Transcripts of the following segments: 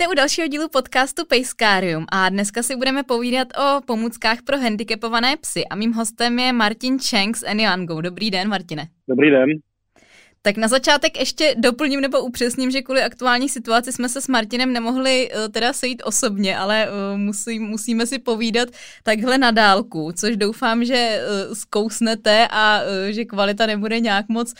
Vítejte u dalšího dílu podcastu Pejskárium a dneska si budeme povídat o pomůckách pro handicapované psy a mým hostem je Martin Cheng z Anyangou. Dobrý den, Martine. Dobrý den. Tak na začátek ještě doplním nebo upřesním, že kvůli aktuální situaci jsme se s Martinem nemohli uh, teda sejít osobně, ale uh, musí, musíme si povídat takhle na dálku, což doufám, že uh, zkousnete a že kvalita nebude nějak moc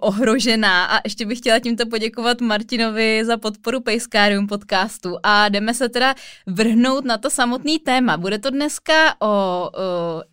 ohrožená. A ještě bych chtěla tímto poděkovat Martinovi za podporu Pejskárium podcastu a jdeme se teda vrhnout na to samotný téma. Bude to dneska o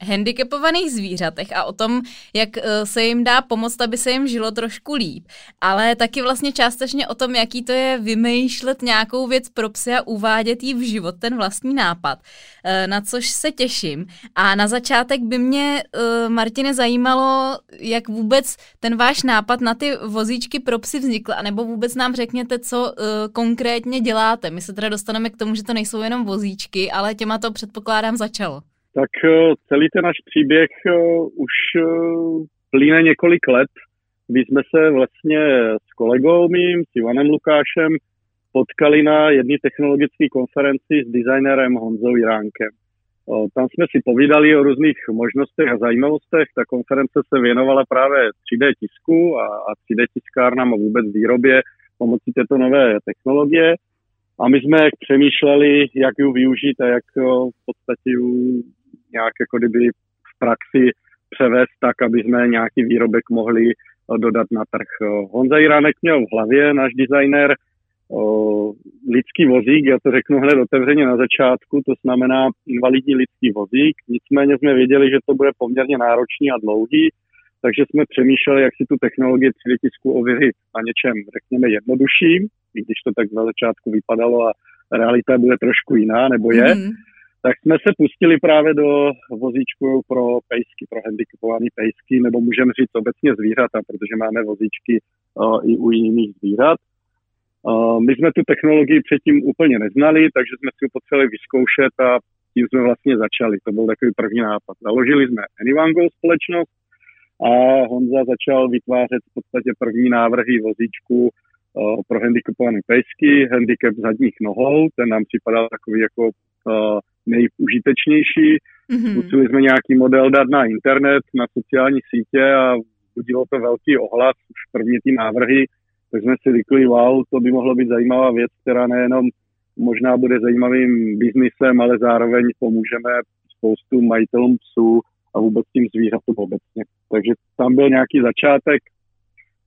handicapovaných zvířatech a o tom, jak se jim dá pomoct, aby se jim žilo trošku trošku líp, ale taky vlastně částečně o tom, jaký to je vymýšlet nějakou věc pro psy a uvádět jí v život, ten vlastní nápad, eh, na což se těším. A na začátek by mě, eh, Martine, zajímalo, jak vůbec ten váš nápad na ty vozíčky pro psy vznikl, anebo vůbec nám řekněte, co eh, konkrétně děláte. My se teda dostaneme k tomu, že to nejsou jenom vozíčky, ale těma to předpokládám začalo. Tak celý ten náš příběh už plíne několik let my jsme se vlastně s kolegou mým, s Ivanem Lukášem, potkali na jedné technologické konferenci s designérem Honzou Jiránkem. Tam jsme si povídali o různých možnostech a zajímavostech. Ta konference se věnovala právě 3D tisku a, a 3D tiskárnám a vůbec výrobě pomocí této nové technologie. A my jsme přemýšleli, jak ji využít a jak v podstatě nějak jako kdyby v praxi převést tak, aby jsme nějaký výrobek mohli dodat na trh. Honza Iránek měl v hlavě, náš designer, lidský vozík, já to řeknu hned otevřeně na začátku, to znamená invalidní lidský vozík, nicméně jsme věděli, že to bude poměrně náročný a dlouhý, takže jsme přemýšleli, jak si tu technologii 3D tisku ověřit na něčem, řekněme, jednodušším, i když to tak na začátku vypadalo a realita bude trošku jiná, nebo je. Mm tak jsme se pustili právě do vozíčku pro pejsky, pro handicapované pejsky, nebo můžeme říct obecně zvířata, protože máme vozíčky uh, i u jiných zvířat. Uh, my jsme tu technologii předtím úplně neznali, takže jsme si ji potřebovali vyzkoušet a tím jsme vlastně začali. To byl takový první nápad. Založili jsme Anywango společnost a Honza začal vytvářet v podstatě první návrhy vozíčku uh, pro handicapované pejsky, handicap zadních nohou, ten nám připadal takový jako uh, nejužitečnější. Mm-hmm. Museli jsme nějaký model dát na internet, na sociální sítě a budilo to velký ohlas, už první ty návrhy, tak jsme si řekli, wow, to by mohlo být zajímavá věc, která nejenom možná bude zajímavým biznisem, ale zároveň pomůžeme spoustu majitelům psů a vůbec tím zvířatům obecně. Takže tam byl nějaký začátek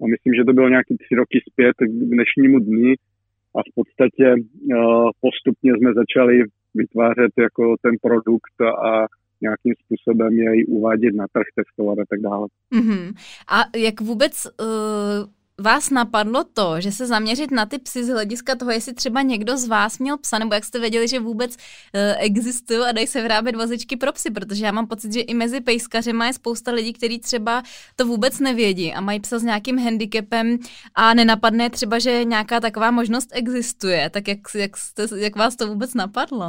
a myslím, že to bylo nějaký tři roky zpět k dnešnímu dni a v podstatě uh, postupně jsme začali vytvářet jako ten produkt a nějakým způsobem jej uvádět na trh, testovat a tak dále. Mm-hmm. A jak vůbec uh, vás napadlo to, že se zaměřit na ty psy z hlediska toho, jestli třeba někdo z vás měl psa, nebo jak jste věděli, že vůbec uh, existují a dají se vyrábět vozičky pro psy, protože já mám pocit, že i mezi pejskařema je spousta lidí, kteří třeba to vůbec nevědí a mají psa s nějakým handicapem a nenapadne třeba, že nějaká taková možnost existuje. Tak jak, jak, jste, jak vás to vůbec napadlo?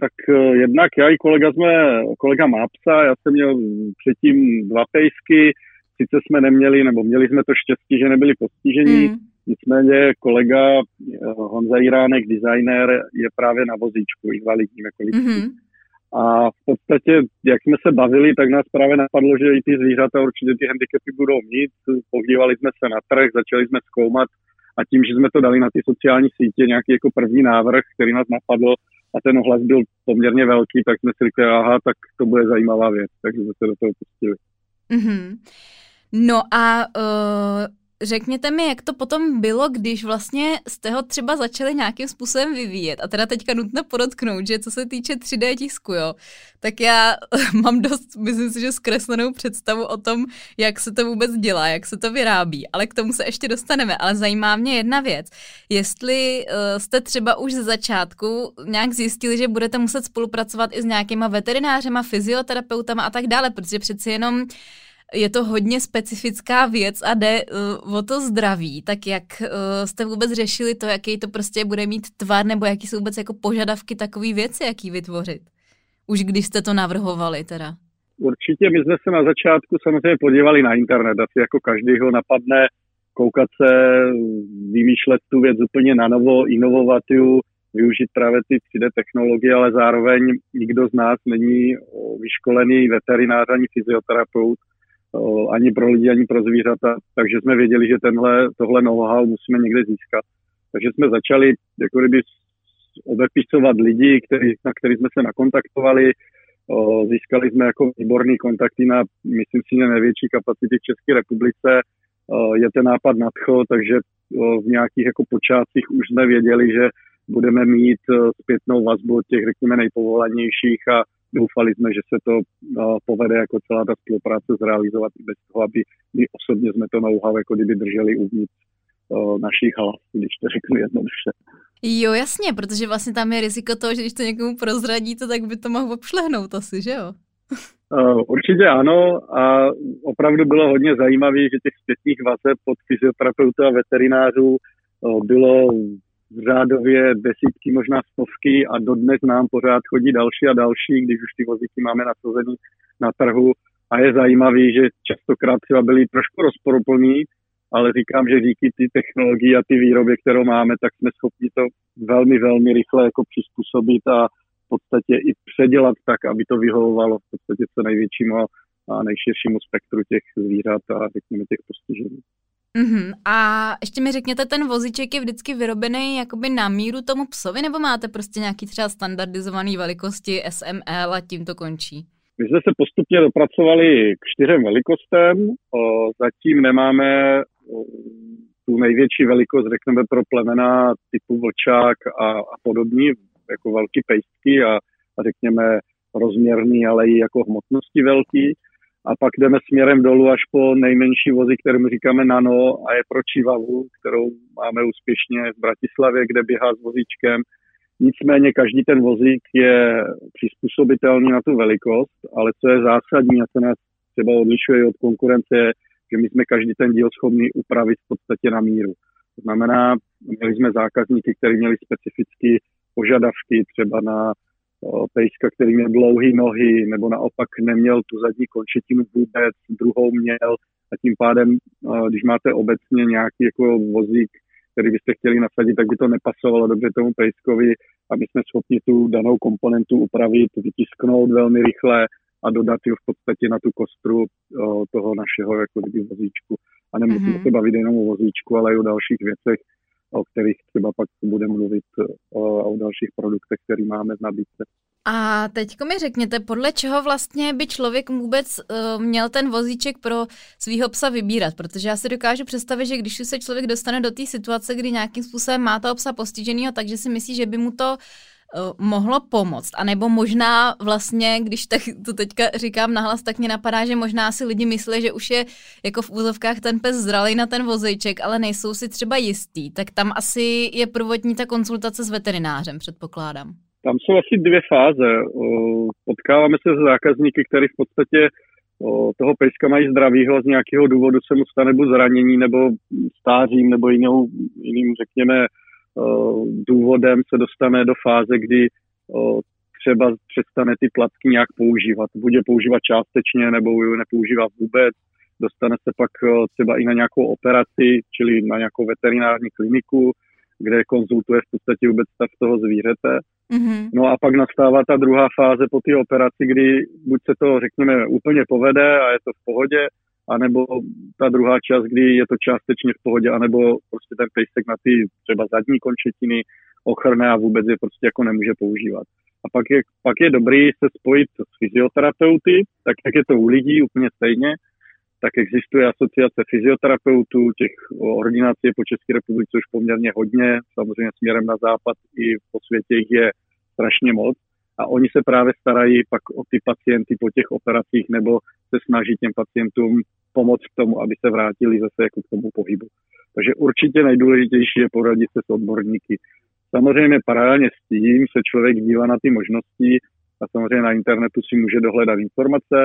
Tak uh, jednak já i kolega jsme, kolega má psa, já jsem měl předtím dva pejsky, sice jsme neměli, nebo měli jsme to štěstí, že nebyli postižení, mm. nicméně kolega eh, Honza Jiránek, designer, je právě na vozíčku, invalidním jako mm-hmm. A v podstatě, jak jsme se bavili, tak nás právě napadlo, že i ty zvířata určitě ty handicapy budou mít. Podívali jsme se na trh, začali jsme zkoumat a tím, že jsme to dali na ty sociální sítě, nějaký jako první návrh, který nás napadl a ten ohlas byl poměrně velký, tak jsme si řekli, aha, tak to bude zajímavá věc, takže jsme se do toho pustili. Mm-hmm. No a uh, řekněte mi, jak to potom bylo, když vlastně jste ho třeba začali nějakým způsobem vyvíjet. A teda teďka nutno podotknout, že co se týče 3D tisku, jo, tak já mám dost, myslím si, že zkreslenou představu o tom, jak se to vůbec dělá, jak se to vyrábí, ale k tomu se ještě dostaneme. Ale zajímá mě jedna věc, jestli uh, jste třeba už ze začátku nějak zjistili, že budete muset spolupracovat i s nějakýma veterinářema, fyzioterapeutama a tak dále, protože přeci jenom je to hodně specifická věc a jde uh, o to zdraví, tak jak uh, jste vůbec řešili to, jaký to prostě bude mít tvar, nebo jaký jsou vůbec jako požadavky takové věci, jaký vytvořit? Už když jste to navrhovali teda. Určitě my jsme se na začátku samozřejmě podívali na internet, asi jako každý ho napadne koukat se, vymýšlet tu věc úplně na novo, inovovat ju, využít právě ty 3D technologie, ale zároveň nikdo z nás není vyškolený veterinář ani fyzioterapeut, ani pro lidi, ani pro zvířata, takže jsme věděli, že tenhle, tohle know-how musíme někde získat. Takže jsme začali jako kdyby odepisovat lidi, který, na který jsme se nakontaktovali, získali jsme jako výborný kontakty na, myslím si, největší kapacity v České republice. Je ten nápad nadcho, takže v nějakých jako počátcích už jsme věděli, že budeme mít zpětnou vazbu od těch, řekněme, nejpovolanějších a doufali jsme, že se to povede jako celá ta spolupráce zrealizovat i bez toho, aby my osobně jsme to know-how jako kdyby drželi uvnitř našich hlav, když to řeknu jednoduše. Jo, jasně, protože vlastně tam je riziko toho, že když to někomu prozradíte, tak by to mohl obšlehnout asi, že jo? Určitě ano a opravdu bylo hodně zajímavé, že těch zpětných vazeb pod fyzioterapeutů a veterinářů bylo řádově desítky, možná stovky a dodnes nám pořád chodí další a další, když už ty vozíky máme nasazený na trhu a je zajímavý, že častokrát třeba byly trošku rozporuplní, ale říkám, že díky ty technologii a ty výrobě, kterou máme, tak jsme schopni to velmi, velmi rychle jako přizpůsobit a v podstatě i předělat tak, aby to vyhovovalo v podstatě co největšímu a nejširšímu spektru těch zvířat a řekněme těch postižení. Mm-hmm. A ještě mi řekněte, ten vozíček je vždycky vyrobený jakoby na míru tomu psovi, nebo máte prostě nějaký třeba standardizovaný velikosti SML a tím to končí? My jsme se postupně dopracovali k čtyřem velikostem. Zatím nemáme tu největší velikost, řekneme, pro plemena typu vlčák a, a podobní, jako velký pejstky a, a řekněme rozměrný, ale i jako hmotnosti velký. A pak jdeme směrem dolů až po nejmenší vozy, kterým říkáme nano a je pro čivavu, kterou máme úspěšně v Bratislavě, kde běhá s vozíčkem. Nicméně každý ten vozík je přizpůsobitelný na tu velikost, ale co je zásadní a co nás třeba odlišuje od konkurence, je, že my jsme každý ten díl schopni upravit v podstatě na míru. To znamená, měli jsme zákazníky, kteří měli specifické požadavky třeba na pejska, který měl dlouhé nohy, nebo naopak neměl tu zadní končetinu vůbec, druhou měl a tím pádem, když máte obecně nějaký jako vozík, který byste chtěli nasadit, tak by to nepasovalo dobře tomu pejskovi a my jsme schopni tu danou komponentu upravit, vytisknout velmi rychle, a dodat ji v podstatě na tu kostru toho našeho jako vozíčku. A nemusíme mm-hmm. se bavit jenom o vozíčku, ale i o dalších věcech, o kterých třeba pak budeme mluvit o, o dalších produktech, které máme v nabídce. A teď mi řekněte, podle čeho vlastně by člověk vůbec uh, měl ten vozíček pro svého psa vybírat? Protože já si dokážu představit, že když se člověk dostane do té situace, kdy nějakým způsobem má toho psa postiženého, takže si myslí, že by mu to Eh, mohlo pomoct. A nebo možná vlastně, když tak to teďka říkám nahlas, tak mě napadá, že možná si lidi myslí, že už je jako v úzovkách ten pes zralý na ten vozejček, ale nejsou si třeba jistý. Tak tam asi je prvotní ta konzultace s veterinářem, předpokládám. Tam jsou asi dvě fáze. Potkáváme se s zákazníky, který v podstatě toho pejska mají zdravýho z nějakého důvodu se mu stane buď zranění nebo stářím nebo jinou, jiným, řekněme, důvodem se dostane do fáze, kdy třeba přestane ty platky nějak používat. Bude používat částečně nebo ji nepoužívá vůbec. Dostane se pak třeba i na nějakou operaci, čili na nějakou veterinární kliniku, kde konzultuje v podstatě vůbec stav toho zvířete. Mm-hmm. No a pak nastává ta druhá fáze po té operaci, kdy buď se to, řekněme, úplně povede a je to v pohodě, anebo ta druhá část, kdy je to částečně v pohodě, anebo prostě ten pejsek na ty třeba zadní končetiny ochrne a vůbec je prostě jako nemůže používat. A pak je, pak je dobrý se spojit s fyzioterapeuty, tak jak je to u lidí úplně stejně, tak existuje asociace fyzioterapeutů, těch ordinací po České republice už poměrně hodně, samozřejmě směrem na západ i po světě jich je strašně moc a oni se právě starají pak o ty pacienty po těch operacích nebo se snaží těm pacientům pomoct k tomu, aby se vrátili zase jako k tomu pohybu. Takže určitě nejdůležitější je poradit se s odborníky. Samozřejmě paralelně s tím se člověk dívá na ty možnosti a samozřejmě na internetu si může dohledat informace.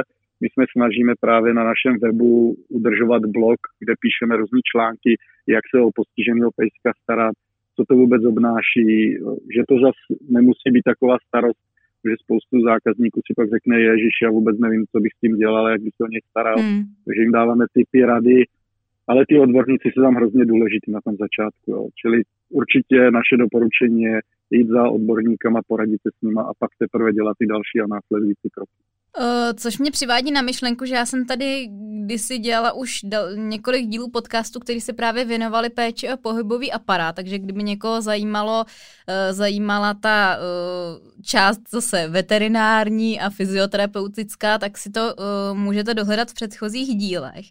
My jsme snažíme právě na našem webu udržovat blog, kde píšeme různé články, jak se o postiženého pejska starat, co to vůbec obnáší, že to zase nemusí být taková starost, že spoustu zákazníků si pak řekne, Ježíš, já vůbec nevím, co bych s tím dělal, jak bych se o něj staral. Hmm. Takže jim dáváme typy, rady, ale ty odborníci jsou tam hrozně důležitý na tom začátku. Jo. Čili určitě naše doporučení je jít za odborníkama, poradit se s nima a pak teprve dělat ty další a následující kroky. Uh, což mě přivádí na myšlenku, že já jsem tady kdysi dělala už dal, několik dílů podcastu, který se právě věnovali péči a pohybový aparát, takže kdyby někoho zajímalo, uh, zajímala ta uh, část zase veterinární a fyzioterapeutická, tak si to můžete dohledat v předchozích dílech.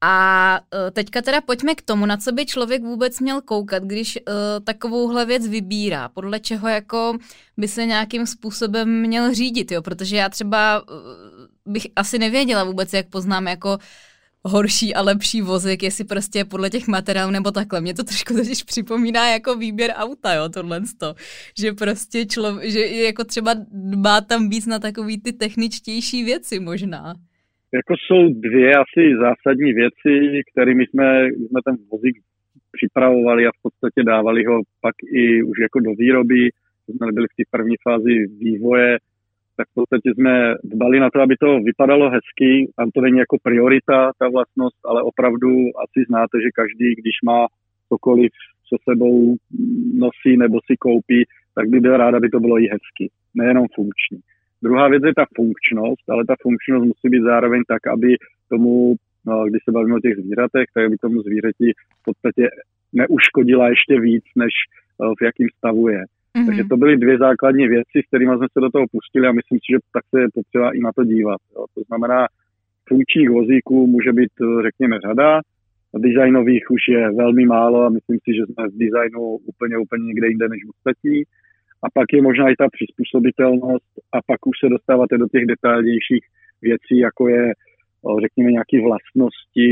A uh, teďka teda pojďme k tomu, na co by člověk vůbec měl koukat, když uh, takovouhle věc vybírá, podle čeho jako by se nějakým způsobem měl řídit, jo, protože já třeba uh, bych asi nevěděla vůbec, jak poznám jako horší a lepší vozek, jestli prostě podle těch materiálů nebo takhle. Mě to trošku totiž připomíná jako výběr auta, jo, tohle to. Že prostě člověk, že jako třeba má tam víc na takový ty techničtější věci možná. Jako jsou dvě asi zásadní věci, kterými jsme, jsme ten vozík připravovali a v podstatě dávali ho pak i už jako do výroby. Jsme byli v té první fázi vývoje, tak v podstatě jsme dbali na to, aby to vypadalo hezky. Tam to není jako priorita, ta vlastnost, ale opravdu asi znáte, že každý, když má cokoliv, co sebou nosí nebo si koupí, tak by byl rád, aby to bylo i hezky, nejenom funkční. Druhá věc je ta funkčnost, ale ta funkčnost musí být zároveň tak, aby tomu, no, když se bavíme o těch zvířatech, tak aby tomu zvířeti v podstatě neuškodila ještě víc, než uh, v jakém stavu je. Mm-hmm. Takže to byly dvě základní věci, s kterými jsme se do toho pustili a myslím si, že tak se je potřeba i na to dívat. Jo. To znamená, funkčních vozíků může být, eh, řekněme, řada, designových už je velmi málo a myslím si, že jsme v designu úplně, úplně někde jinde než ostatní. A pak je možná i ta přizpůsobitelnost a pak už se dostáváte do těch detailnějších věcí, jako je řekněme nějaké vlastnosti,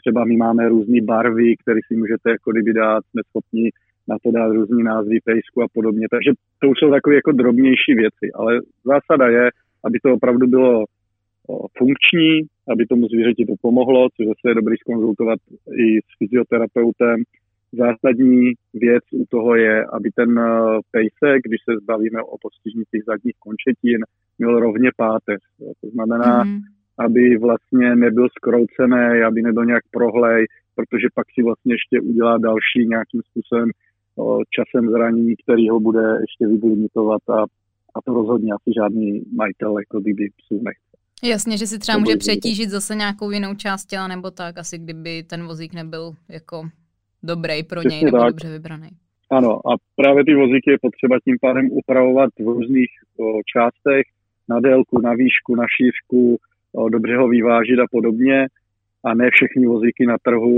třeba my máme různé barvy, které si můžete jako kdyby dát, jsme schopni na to dát různý názvy pejsku a podobně. Takže to už jsou takové jako drobnější věci, ale zásada je, aby to opravdu bylo funkční, aby tomu zvířeti to pomohlo, což zase je dobrý skonzultovat i s fyzioterapeutem, zásadní věc u toho je, aby ten eh, pejsek, když se zbavíme o postižení těch zadních končetin, měl rovně páteř. To znamená, mm. aby vlastně nebyl skroucený, aby nebyl nějak prohlej, protože pak si vlastně ještě udělá další nějakým způsobem časem zranění, který ho bude ještě vyblimitovat a, a to rozhodně asi žádný majitel jako kdyby psů nechce. Jasně, že si třeba může přetížit zase nějakou jinou část těla nebo tak, asi kdyby ten vozík nebyl jako dobrý pro něj nebo tak. dobře vybraný. Ano, a právě ty vozíky je potřeba tím pádem upravovat v různých o, částech, na délku, na výšku, na šířku, o, dobře ho vyvážit a podobně. A ne všechny vozíky na trhu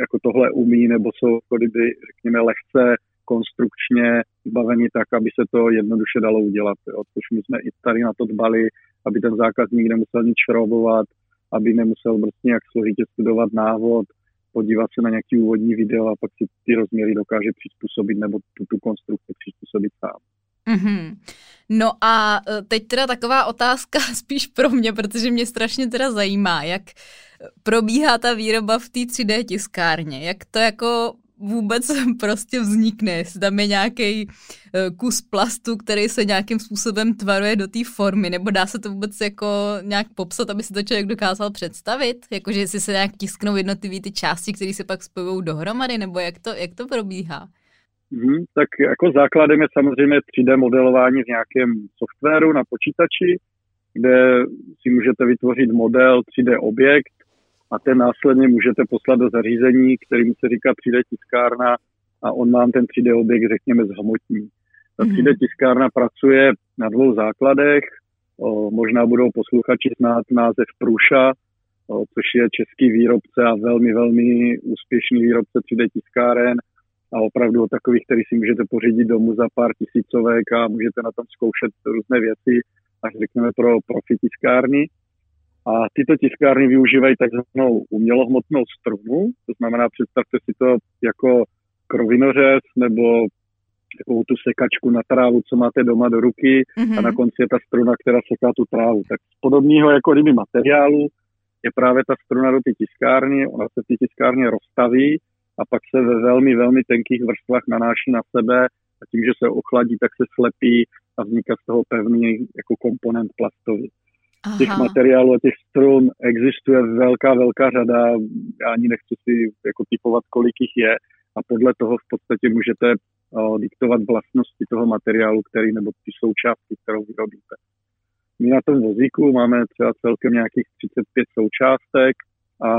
jako tohle umí, nebo jsou, jako kdyby, řekněme, lehce konstrukčně zbaveni tak, aby se to jednoduše dalo udělat. Jo. Což my jsme i tady na to dbali, aby ten zákazník nemusel nic šroubovat, aby nemusel prostě nějak složitě studovat návod, podívat se na nějaký úvodní video a pak si ty rozměry dokáže přizpůsobit nebo tu, tu konstrukci přizpůsobit sám. Mm-hmm. No a e, teď teda taková otázka spíš pro mě, protože mě strašně teda zajímá, jak probíhá ta výroba v té 3D tiskárně, jak to jako vůbec prostě vznikne, jestli tam je nějaký eh, kus plastu, který se nějakým způsobem tvaruje do té formy, nebo dá se to vůbec jako nějak popsat, aby si to člověk dokázal představit, jakože jestli se nějak tisknou jednotlivé ty části, které se pak spojují dohromady, nebo jak to, jak to probíhá? Hmm, tak jako základem je samozřejmě 3D modelování v nějakém softwaru na počítači, kde si můžete vytvořit model 3D objekt, a ten následně můžete poslat do zařízení, kterým se říká 3D tiskárna a on vám ten 3D objekt, řekněme, zhmotní. Ta 3D mhm. tiskárna pracuje na dvou základech, o, možná budou posluchači znát název Pruša, o, což je český výrobce a velmi, velmi úspěšný výrobce 3D tiskáren a opravdu o takových, který si můžete pořídit domů za pár tisícovek a můžete na tom zkoušet různé věci, až řekněme pro profi tiskárny. A tyto tiskárny využívají takzvanou umělohmotnou strunu, to znamená, představte si to jako krovinořez nebo takovou tu sekačku na trávu, co máte doma do ruky mm-hmm. a na konci je ta struna, která seká tu trávu. Tak z podobného jako kdyby materiálu je právě ta struna do ty tiskárny, ona se v té tiskárně rozstaví a pak se ve velmi, velmi tenkých vrstvách nanáší na sebe a tím, že se ochladí, tak se slepí a vzniká z toho pevný jako komponent plastový. Aha. Těch materiálů a těch strun existuje velká, velká řada. Já ani nechci si jako typovat, kolik jich je. A podle toho v podstatě můžete o, diktovat vlastnosti toho materiálu, který nebo ty součástky, kterou vyrobíte. My na tom vozíku máme třeba celkem nějakých 35 součástek a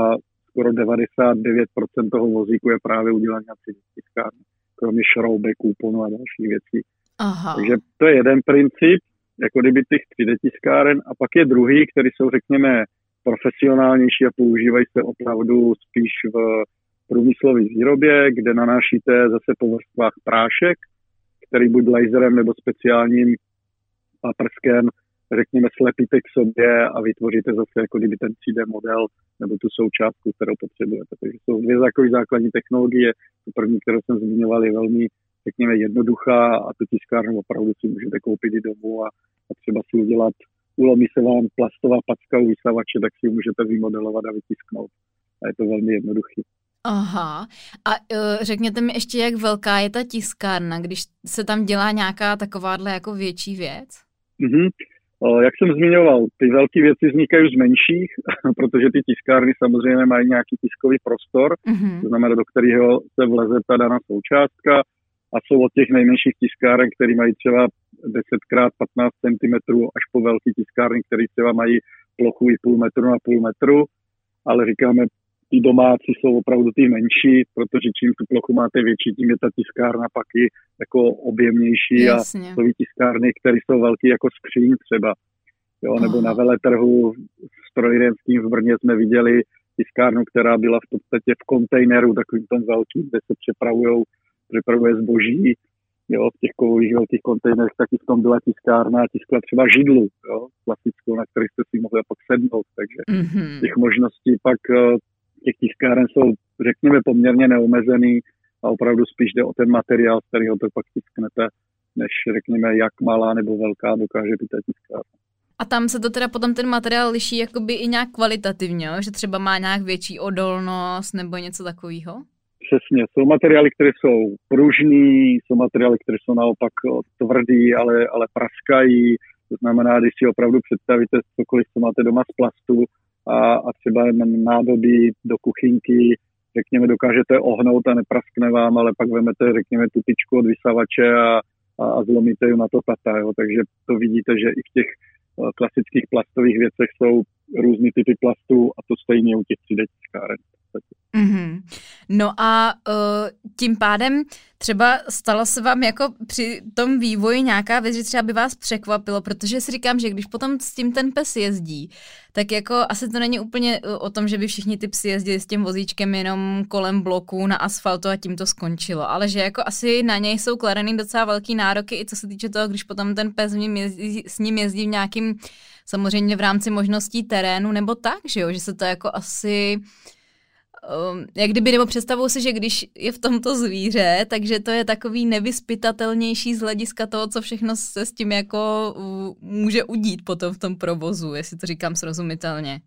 skoro 99% toho vozíku je právě udělané na 3D tiskárně, kromě šroubek, úponu a dalších věcí. Aha. Takže to je jeden princip, jako kdyby těch 3D tiskáren. A pak je druhý, který jsou, řekněme, profesionálnější a používají se opravdu spíš v průmyslové výrobě, kde nanášíte zase po vrstvách prášek, který buď laserem nebo speciálním paprskem řekněme, slepíte k sobě a vytvoříte zase jako kdyby ten 3D model nebo tu součástku, kterou potřebujete. Takže jsou dvě základní technologie. První, kterou jsem zmiňoval, je velmi, řekněme, jednoduchá a tu tiskárnu opravdu si můžete koupit i domů a, a třeba si udělat, ulomí se vám plastová packa u vysavače, tak si ji můžete vymodelovat a vytisknout. A je to velmi jednoduchý. Aha. A uh, řekněte mi ještě, jak velká je ta tiskárna, když se tam dělá nějaká takováhle jako větší věc? Mm-hmm. Jak jsem zmiňoval, ty velké věci vznikají z menších, protože ty tiskárny samozřejmě mají nějaký tiskový prostor, mm-hmm. to znamená, do kterého se vleze ta daná součástka a jsou od těch nejmenších tiskáren, které mají třeba 10x15 cm až po velký tiskárny, které třeba mají plochu i půl metru na půl metru, ale říkáme, ty domácí jsou opravdu ty menší, protože čím tu plochu máte větší, tím je ta tiskárna pak i jako objemnější Jasně. a jsou tiskárny, které jsou velké jako skříň třeba. Jo, nebo Aha. na veletrhu strojírenským v Brně jsme viděli tiskárnu, která byla v podstatě v kontejneru, takovým tom velkým, kde se přepravujou, přepravuje zboží, jo, v těch kovových velkých kontejnerech taky v tom byla tiskárna a tiskla třeba židlu, jo, klasickou, na který jste si mohli pak sednout, takže mm-hmm. těch možností pak eh, těch tiskáren jsou, řekněme, poměrně neomezený a opravdu spíš jde o ten materiál, z kterého to pak tisknete, než řekněme, jak malá nebo velká dokáže být ta tiskárna. A tam se to teda potom ten materiál liší jakoby i nějak kvalitativně, že třeba má nějak větší odolnost nebo něco takového? Přesně, jsou materiály, které jsou pružný, jsou materiály, které jsou naopak tvrdý, ale, ale praskají. To znamená, když si opravdu představíte cokoliv, co máte doma z plastu, a, a třeba nádoby do kuchynky, řekněme, dokážete ohnout a nepraskne vám, ale pak vemete, řekněme, tu tyčku od vysavače a, a, a zlomíte ju na to tata. Jo. Takže to vidíte, že i v těch uh, klasických plastových věcech jsou různý typy plastů a to stejně u těch 3D tiskáren. Mm-hmm. No a uh, tím pádem třeba stalo se vám jako při tom vývoji nějaká věc, že třeba by vás překvapilo, protože si říkám, že když potom s tím ten pes jezdí, tak jako asi to není úplně uh, o tom, že by všichni ty psy jezdili s tím vozíčkem jenom kolem bloku na asfaltu a tím to skončilo, ale že jako asi na něj jsou kladeny docela velký nároky i co se týče toho, když potom ten pes s ním jezdí, s ním jezdí v nějakým samozřejmě v rámci možností terénu nebo tak, že jo, že se to jako asi um, jak kdyby, nebo představuju si, že když je v tomto zvíře, takže to je takový nevyspytatelnější z hlediska toho, co všechno se s tím jako může udít potom v tom provozu, jestli to říkám srozumitelně.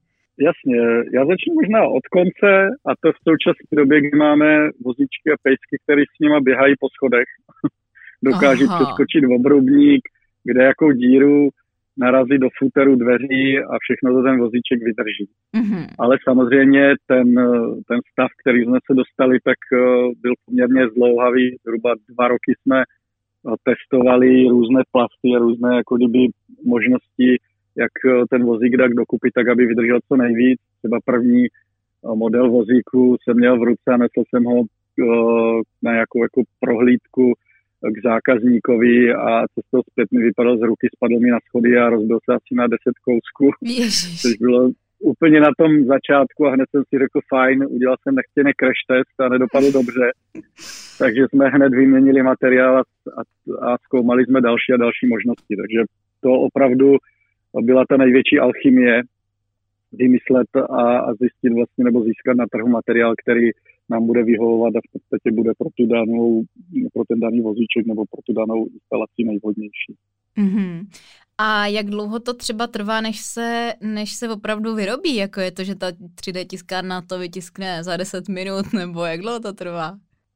Jasně, já začnu možná od konce a to v současné době, kdy máme vozíčky a pejsky, které s nima běhají po schodech. Dokáží Aha. přeskočit obrubník, kde jakou díru narazí do futeru dveří a všechno to ten vozíček vydrží. Mm-hmm. Ale samozřejmě ten, ten stav, který jsme se dostali, tak eh, byl poměrně zdlouhavý. Zhruba dva roky jsme eh, testovali různé plasty a různé jako kdyby možnosti, jak eh, ten vozík dát dokupy, tak aby vydržel co nejvíc. Třeba první model vozíku jsem měl v ruce a nesl jsem ho na nějakou jako prohlídku k zákazníkovi a cestou zpět mi vypadal z ruky, spadl mi na schody a rozbil se asi na deset kousků, což bylo úplně na tom začátku a hned jsem si řekl fajn, udělal jsem nechtěně crash test a nedopadl dobře, takže jsme hned vyměnili materiál a, a, a zkoumali jsme další a další možnosti, takže to opravdu byla ta největší alchymie, vymyslet a, a zjistit vlastně nebo získat na trhu materiál, který nám bude vyhovovat a v podstatě bude pro, tu danou, pro ten daný vozíček nebo pro tu danou instalaci nejvhodnější. Mm-hmm. A jak dlouho to třeba trvá, než se, než se opravdu vyrobí? Jako je to, že ta 3D tiskárna to vytiskne za 10 minut, nebo jak dlouho to trvá?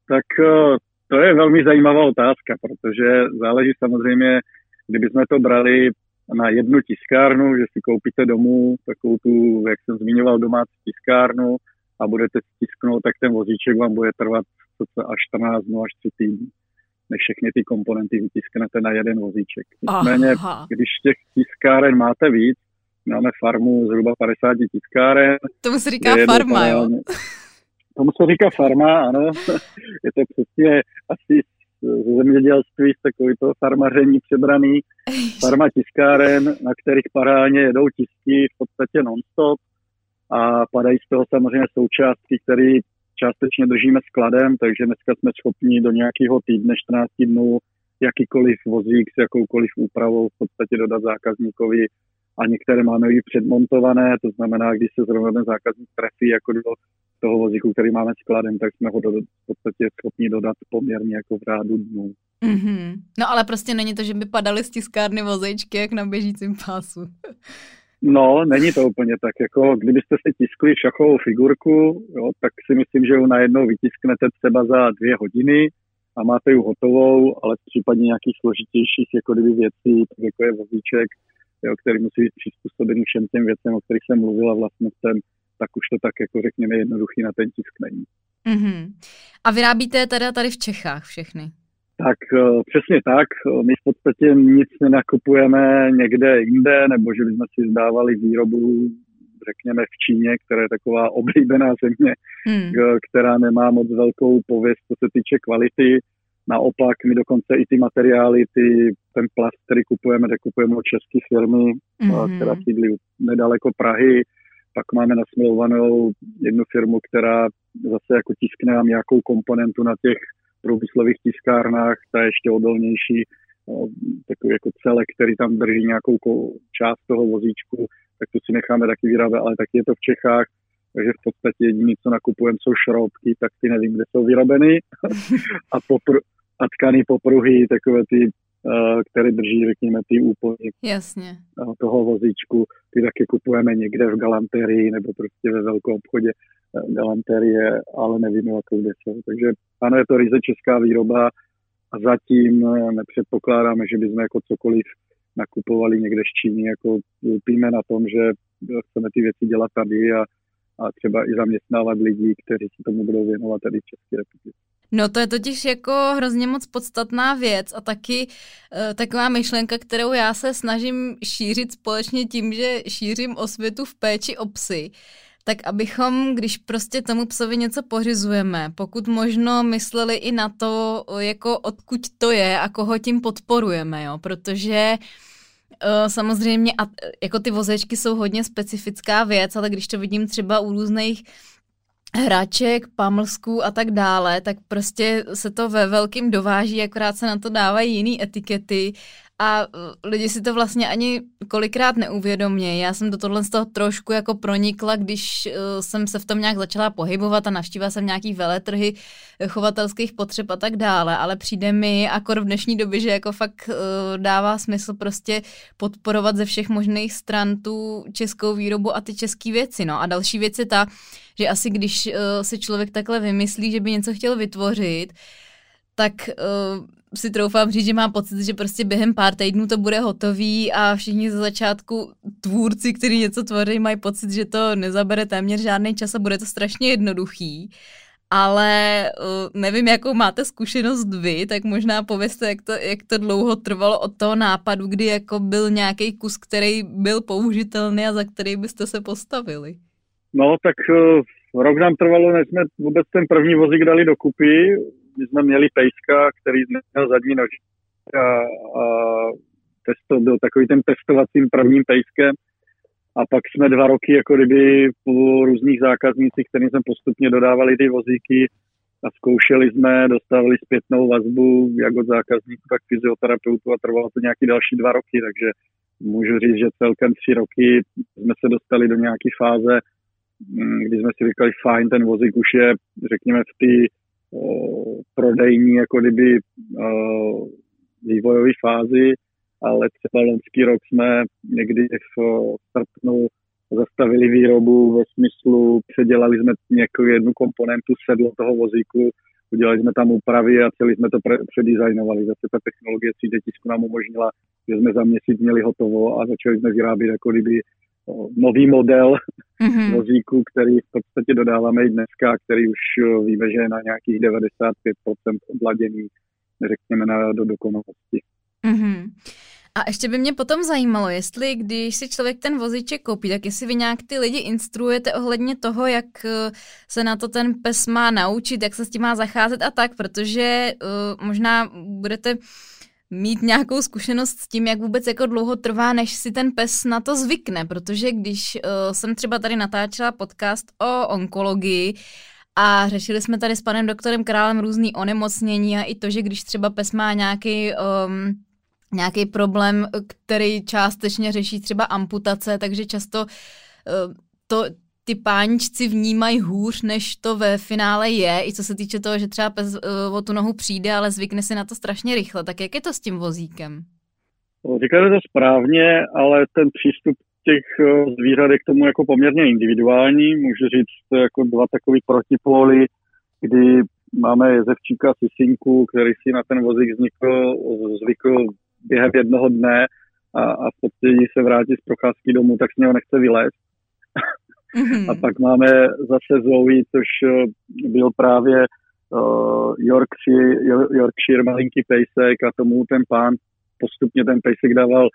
Tak eh, to je velmi zajímavá otázka, protože záleží samozřejmě, kdybychom to brali na jednu tiskárnu, že si koupíte domů takovou tu, jak jsem zmiňoval, domácí tiskárnu, a budete stisknout, tak ten vozíček vám bude trvat až 14 dnů až 3 týdny. než všechny ty komponenty vytisknete na jeden vozíček. Nicméně, když těch tiskáren máte víc, máme farmu zhruba 50 tiskáren. Tomu se říká farma, jo? Tomu se říká farma, ano. Je to přesně asi ze zemědělství, z takový to farmaření přebraný. Farma tiskáren, na kterých parálně jedou tisky v podstatě non-stop a padají z toho samozřejmě součástky, které částečně držíme skladem, takže dneska jsme schopni do nějakého týdne, 14 dnů, jakýkoliv vozík s jakoukoliv úpravou v podstatě dodat zákazníkovi a některé máme i předmontované, to znamená, když se zrovna ten zákazník trefí jako do toho vozíku, který máme skladem, tak jsme ho do, v podstatě schopni dodat poměrně jako v řádu dnů. Mm-hmm. No ale prostě není to, že by padaly z tiskárny vozejčky jak na běžícím pásu. No, není to úplně tak. Jako kdybyste si tiskli šachovou figurku, jo, tak si myslím, že ji najednou vytisknete třeba za dvě hodiny a máte ji hotovou, ale v případě nějakých složitějších jako kdyby věcí, tak jako je vozíček, jo, který musí být přizpůsobený všem těm věcem, o kterých jsem mluvila vlastnostem, tak už to tak jako řekněme jednoduchý na ten tisk není. Mm-hmm. A vyrábíte teda tady v Čechách všechny? Tak eh, přesně tak. My v podstatě nic nenakupujeme někde jinde, nebo že bychom si zdávali výrobu, řekněme, v Číně, která je taková oblíbená země, hmm. která nemá moc velkou pověst, co se týče kvality. Naopak, my dokonce i ty materiály, ty, ten plast, který kupujeme, tak kupujeme od české firmy, mm-hmm. která sídlí nedaleko Prahy. Pak máme nasmlouvanou jednu firmu, která zase jako tiskne nám nějakou komponentu na těch průmyslových tiskárnách, ta je ještě odolnější, takový jako celek, který tam drží nějakou část toho vozíčku, tak to si necháme taky vyrábět, ale taky je to v Čechách, takže v podstatě jediné, co nakupujeme, jsou šroubky, tak ty nevím, kde jsou vyrobeny. A, popr- a tkany popruhy, takové ty, uh, které drží, řekněme, ty úpony Jasně. Toho vozíčku, ty taky kupujeme někde v galanterii nebo prostě ve velkou obchodě galanterie, ale nevíme, jakou kde jsou. Takže ano, je to ryze česká výroba a zatím eh, nepředpokládáme, že bychom jako cokoliv nakupovali někde z Číny, jako lpíme na tom, že chceme ty věci dělat tady a, a třeba i zaměstnávat lidi, kteří se tomu budou věnovat tady v České republice. No to je totiž jako hrozně moc podstatná věc a taky e, taková myšlenka, kterou já se snažím šířit společně tím, že šířím osvětu v péči o psy tak abychom, když prostě tomu psovi něco pořizujeme, pokud možno mysleli i na to, jako odkud to je a koho tím podporujeme, jo, protože uh, samozřejmě a, jako ty vozečky jsou hodně specifická věc, ale když to vidím třeba u různých hráček, pamlsků a tak dále, tak prostě se to ve velkým dováží, akorát se na to dávají jiné etikety a uh, lidi si to vlastně ani kolikrát neuvědomě. Já jsem do tohle z toho trošku jako pronikla, když uh, jsem se v tom nějak začala pohybovat a navštívila jsem nějaký veletrhy chovatelských potřeb a tak dále, ale přijde mi akor v dnešní době, že jako fakt dává smysl prostě podporovat ze všech možných stran tu českou výrobu a ty české věci. No a další věc je ta, že asi když si člověk takhle vymyslí, že by něco chtěl vytvořit, tak uh, si troufám říct, že mám pocit, že prostě během pár týdnů to bude hotový a všichni ze začátku tvůrci, kteří něco tvoří, mají pocit, že to nezabere téměř žádný čas a bude to strašně jednoduchý. Ale uh, nevím, jakou máte zkušenost vy, tak možná pověste, jak to, jak to dlouho trvalo od toho nápadu, kdy jako byl nějaký kus, který byl použitelný a za který byste se postavili. No, tak uh, rok nám trvalo, než jsme vůbec ten první vozík dali dokupy my jsme měli pejska, který měl zadní nož a, a testo, byl takový ten testovacím prvním pejskem. A pak jsme dva roky jako kdyby po různých zákaznících, kterým jsme postupně dodávali ty vozíky a zkoušeli jsme, dostávali zpětnou vazbu jak od zákazníků, tak fyzioterapeutu a trvalo to nějaký další dva roky, takže můžu říct, že celkem tři roky jsme se dostali do nějaké fáze, mm, kdy jsme si říkali, fajn, ten vozík už je, řekněme, v té prodejní jako kdyby vývojové fázi, ale třeba loňský rok jsme někdy v srpnu zastavili výrobu ve smyslu, předělali jsme nějakou jednu komponentu sedlo toho vozíku, udělali jsme tam úpravy a celý jsme to předizajnovali. Zase ta technologie 3D tisku nám umožnila, že jsme za měsíc měli hotovo a začali jsme vyrábět jako kdyby nový model mm-hmm. vozíku, který v podstatě dodáváme i dneska, který už víme, že je na nějakých 95% odladěný řekněme, na, do dokonalosti. Mm-hmm. A ještě by mě potom zajímalo, jestli když si člověk ten vozíček koupí, tak jestli vy nějak ty lidi instruujete ohledně toho, jak eh, se na to ten pes má naučit, jak se s tím má zacházet a tak, protože uh, možná budete mít nějakou zkušenost s tím, jak vůbec jako dlouho trvá, než si ten pes na to zvykne, protože když uh, jsem třeba tady natáčela podcast o onkologii a řešili jsme tady s panem doktorem Králem různý onemocnění a i to, že když třeba pes má nějaký um, nějaký problém, který částečně řeší třeba amputace, takže často uh, to, ty páničci vnímají hůř, než to ve finále je, i co se týče toho, že třeba pes uh, o tu nohu přijde, ale zvykne si na to strašně rychle. Tak jak je to s tím vozíkem? Říkáte to správně, ale ten přístup těch eh, zvířat je k tomu jako poměrně individuální. Můžu říct jako dva takové protipóly, kdy máme jezevčíka Sisinku, který si na ten vozík vznikl, zvykl během jednoho dne a, a v podstatě, se vrátí z procházky domů, tak z něho nechce vylézt. Mm-hmm. A pak máme zase Zoe, což eh, byl právě uh, Yorkshire, Yorkshire malinký pejsek a tomu ten pán postupně ten pejsek dával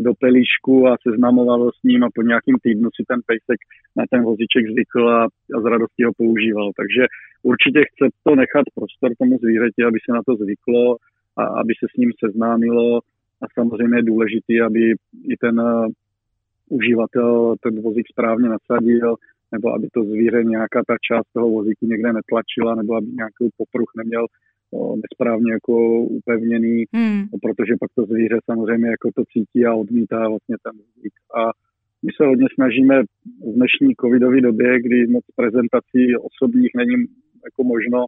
do pelíšku a seznamoval s ním a po nějakým týdnu si ten pejsek na ten vozíček zvykl a, a z radosti ho používal. Takže určitě chce to nechat prostor tomu zvířeti, aby se na to zvyklo a aby se s ním seznámilo a samozřejmě je důležité, aby i ten uh, uživatel ten vozík správně nasadil, nebo aby to zvíře nějaká ta část toho vozíku někde netlačila, nebo aby nějaký popruh neměl o, nesprávně jako upevněný, hmm. protože pak to zvíře samozřejmě jako to cítí a odmítá vlastně ten vozík. A my se hodně snažíme v dnešní covidové době, kdy moc prezentací osobních není jako možno,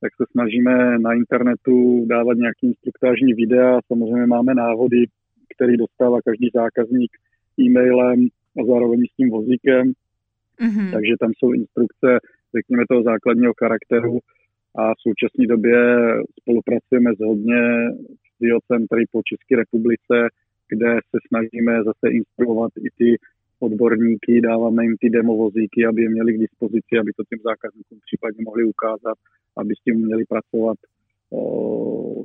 tak se snažíme na internetu dávat nějaký instruktážní videa. Samozřejmě máme návody, který dostává každý zákazník e-mailem a zároveň s tím vozíkem. Mm-hmm. Takže tam jsou instrukce, řekněme, toho základního charakteru a v současné době spolupracujeme s hodně studiocentry po České republice, kde se snažíme zase instruovat i ty odborníky, dáváme jim ty demovozíky, aby je měli k dispozici, aby to těm zákazníkům případně mohli ukázat, aby s tím měli pracovat,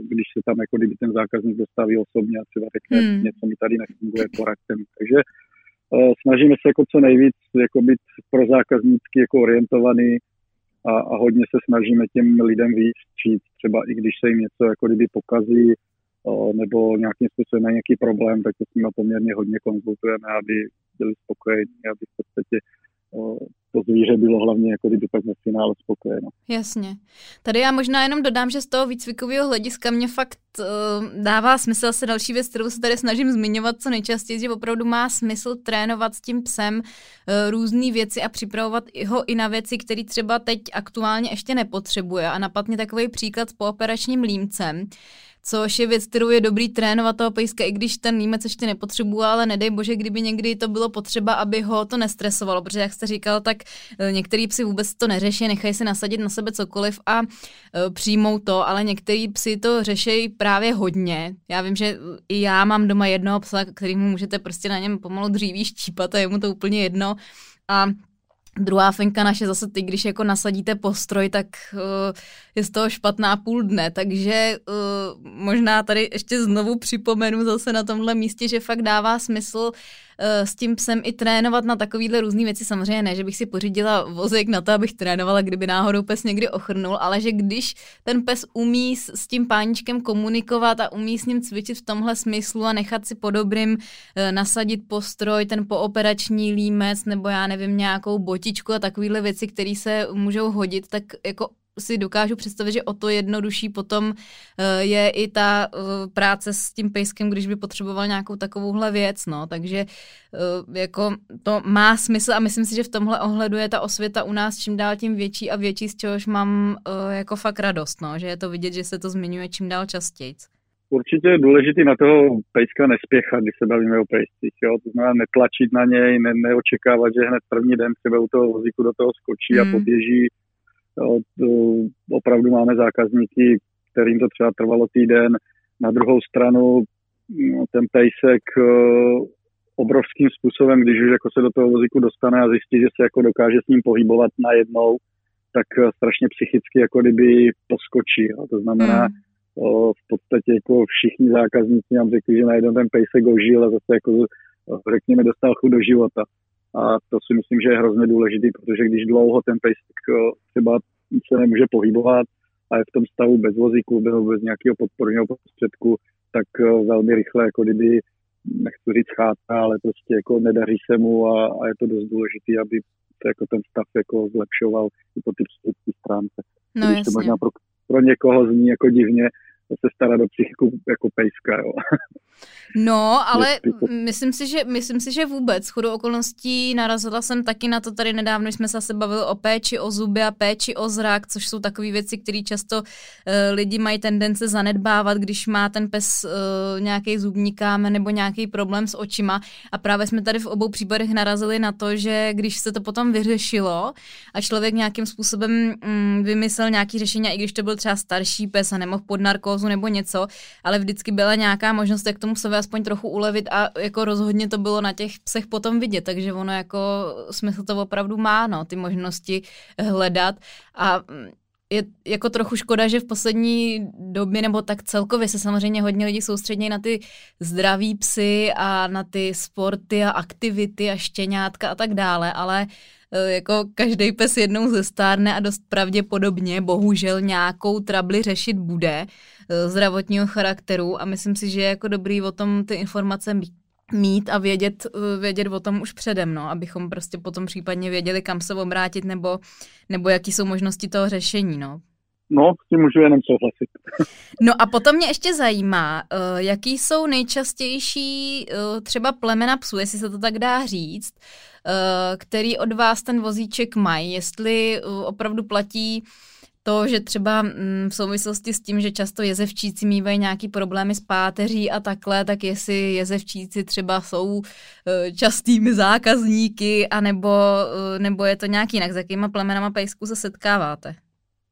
když se tam jako kdyby ten zákazník dostaví osobně a třeba řekne, hmm. něco mi tady nefunguje, poradce Takže snažíme se jako co nejvíc jako být pro zákazníky jako orientovaný a, a hodně se snažíme těm lidem víc říct, třeba i když se jim něco jako kdyby pokazí, nebo nějakým způsobem na nějaký problém, tak to s nimi poměrně hodně konzultujeme, aby byli spokojení, aby v podstatě to zvíře bylo hlavně jako kdyby pak na finále spokojeno. Jasně. Tady já možná jenom dodám, že z toho výcvikového hlediska mě fakt uh, dává smysl se další věc, kterou se tady snažím zmiňovat co nejčastěji, že opravdu má smysl trénovat s tím psem uh, různé věci a připravovat ho i na věci, které třeba teď aktuálně ještě nepotřebuje. A napadně takový příklad s pooperačním límcem, což je věc, kterou je dobrý trénovat toho pejska, i když ten Nímec ještě nepotřebuje, ale nedej bože, kdyby někdy to bylo potřeba, aby ho to nestresovalo, protože jak jste říkal, tak eh, některý psy vůbec to neřeší, nechají si nasadit na sebe cokoliv a eh, přijmou to, ale některý psy to řeší právě hodně. Já vím, že i já mám doma jednoho psa, kterýmu můžete prostě na něm pomalu dříví štípat a je mu to úplně jedno. A Druhá fenka naše zase ty, když jako nasadíte postroj, tak uh, je z toho špatná půl dne, takže uh, možná tady ještě znovu připomenu zase na tomhle místě, že fakt dává smysl s tím psem i trénovat na takovýhle různé věci. Samozřejmě ne, že bych si pořídila vozek na to, abych trénovala, kdyby náhodou pes někdy ochrnul, ale že když ten pes umí s, tím páničkem komunikovat a umí s ním cvičit v tomhle smyslu a nechat si po dobrým eh, nasadit postroj, ten pooperační límec nebo já nevím, nějakou botičku a takovýhle věci, které se můžou hodit, tak jako si dokážu představit, že o to jednodušší potom eh, je i ta eh, práce s tím pejskem, když by potřeboval nějakou takovouhle věc, no, takže eh, jako to má smysl a myslím si, že v tomhle ohledu je ta osvěta u nás čím dál tím větší a větší, z čehož mám jako fakt radost, no, že je to vidět, že se to zmiňuje čím dál častěji. Určitě je důležité na toho pejska nespěchat, když se bavíme o pejscích. Jo? To znamená netlačit na něj, ne, neočekávat, že hned první den třeba u toho vozíku do toho skočí mm. a hmm. poběží opravdu máme zákazníky, kterým to třeba trvalo týden. Na druhou stranu no, ten pejsek e, obrovským způsobem, když už jako se do toho vozíku dostane a zjistí, že se jako dokáže s ním pohybovat najednou, tak e, strašně psychicky jako kdyby poskočí. Jo. To znamená, mm. v podstatě jako všichni zákazníci nám řekli, že najednou ten pejsek ožil a zase jako řekněme dostal chuť do života. A to si myslím, že je hrozně důležitý, protože když dlouho ten pejsek třeba se nemůže pohybovat a je v tom stavu bez vozíku nebo bez nějakého podporného prostředku, tak velmi rychle, jako kdyby nechci říct cháta, ale prostě jako nedaří se mu a, a je to dost důležité, aby se jako ten stav jako zlepšoval i po ty psychické stránce. No, Když to možná pro, pro někoho zní jako divně, se stará do psychiku jako pejska, jo. No, ale myslím si, že, myslím si, že vůbec. Chodou okolností narazila jsem taky na to tady nedávno, jsme se bavili o péči o zuby a péči o zrak, což jsou takové věci, které často uh, lidi mají tendence zanedbávat, když má ten pes uh, nějaký zubní kámen nebo nějaký problém s očima. A právě jsme tady v obou případech narazili na to, že když se to potom vyřešilo a člověk nějakým způsobem um, vymyslel nějaký řešení, i když to byl třeba starší pes a nemohl pod narkózu nebo něco, ale vždycky byla nějaká možnost, jak tomu psovi aspoň trochu ulevit a jako rozhodně to bylo na těch psech potom vidět, takže ono jako smysl to opravdu má, no, ty možnosti hledat a je jako trochu škoda, že v poslední době, nebo tak celkově se samozřejmě hodně lidí soustředí na ty zdraví psy a na ty sporty a aktivity a štěňátka a tak dále, ale e, jako každý pes jednou zestárne a dost pravděpodobně bohužel nějakou trabli řešit bude zdravotního charakteru a myslím si, že je jako dobrý o tom ty informace mít a vědět, eh, vědět o tom už předem, no, abychom prostě potom případně věděli, kam se obrátit nebo, nebo jaký jsou možnosti toho řešení, no. No, s tím můžu jenom souhlasit. No a potom mě ještě zajímá, uh, jaký jsou nejčastější třeba plemena psů, jestli se to tak dá říct, který od vás ten vozíček mají, jestli opravdu platí to, že třeba mm, v souvislosti s tím, že často jezevčíci mývají nějaký problémy s páteří a takhle, tak jestli jezevčíci třeba jsou e, častými zákazníky, anebo, e, nebo je to nějak jinak, s jakýma plemenama pejsku se setkáváte?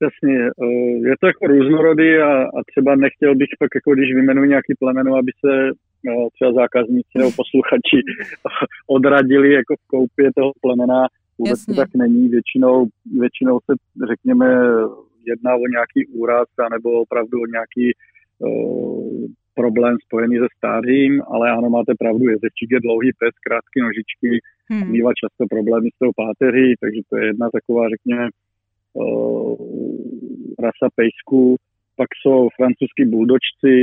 Jasně, e, je to jako různorodý a, a třeba nechtěl bych pak, jako když vymenuji nějaký plemeno, aby se třeba zákazníci nebo posluchači odradili jako v koupě toho plemena, Vůbec Jasně. tak není. Většinou, většinou se, řekněme, jedná o nějaký úraz nebo opravdu o nějaký uh, problém spojený se stářím, ale ano, máte pravdu, jezevčík je dlouhý pes, krátké nožičky, hmm. mývá často problémy s tou páteří, takže to je jedna taková, řekněme, uh, rasa pejsků. Pak jsou francouzský buldočci,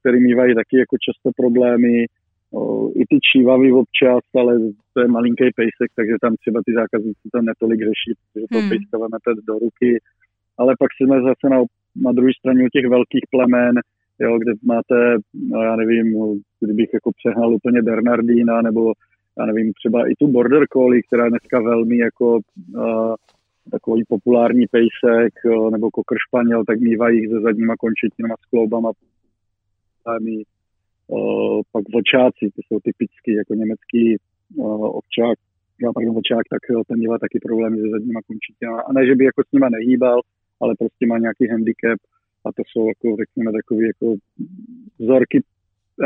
který mývají taky jako často problémy, O, i ty čívavy občas, ale to je malinký pejsek, takže tam třeba ty zákazníci to netolik řeší, protože to hmm. pejska vemete do ruky. Ale pak jsme zase na, na druhé straně u těch velkých plemen, jo, kde máte, no já nevím, kdybych jako přehnal úplně Bernardína, nebo já nevím, třeba i tu Border Collie, která je dneska velmi jako uh, takový populární pejsek, uh, nebo kokr španěl, tak mývají se zadníma končetinama s kloubama. Uh, pak vlčáci, ty jsou typicky jako německý uh, ovčák, já pardon, vlčák, tak ten měl taky problémy se zadníma končetinama. A ne, že by jako s nima nehýbal, ale prostě má nějaký handicap a to jsou jako, řekněme, takový jako vzorky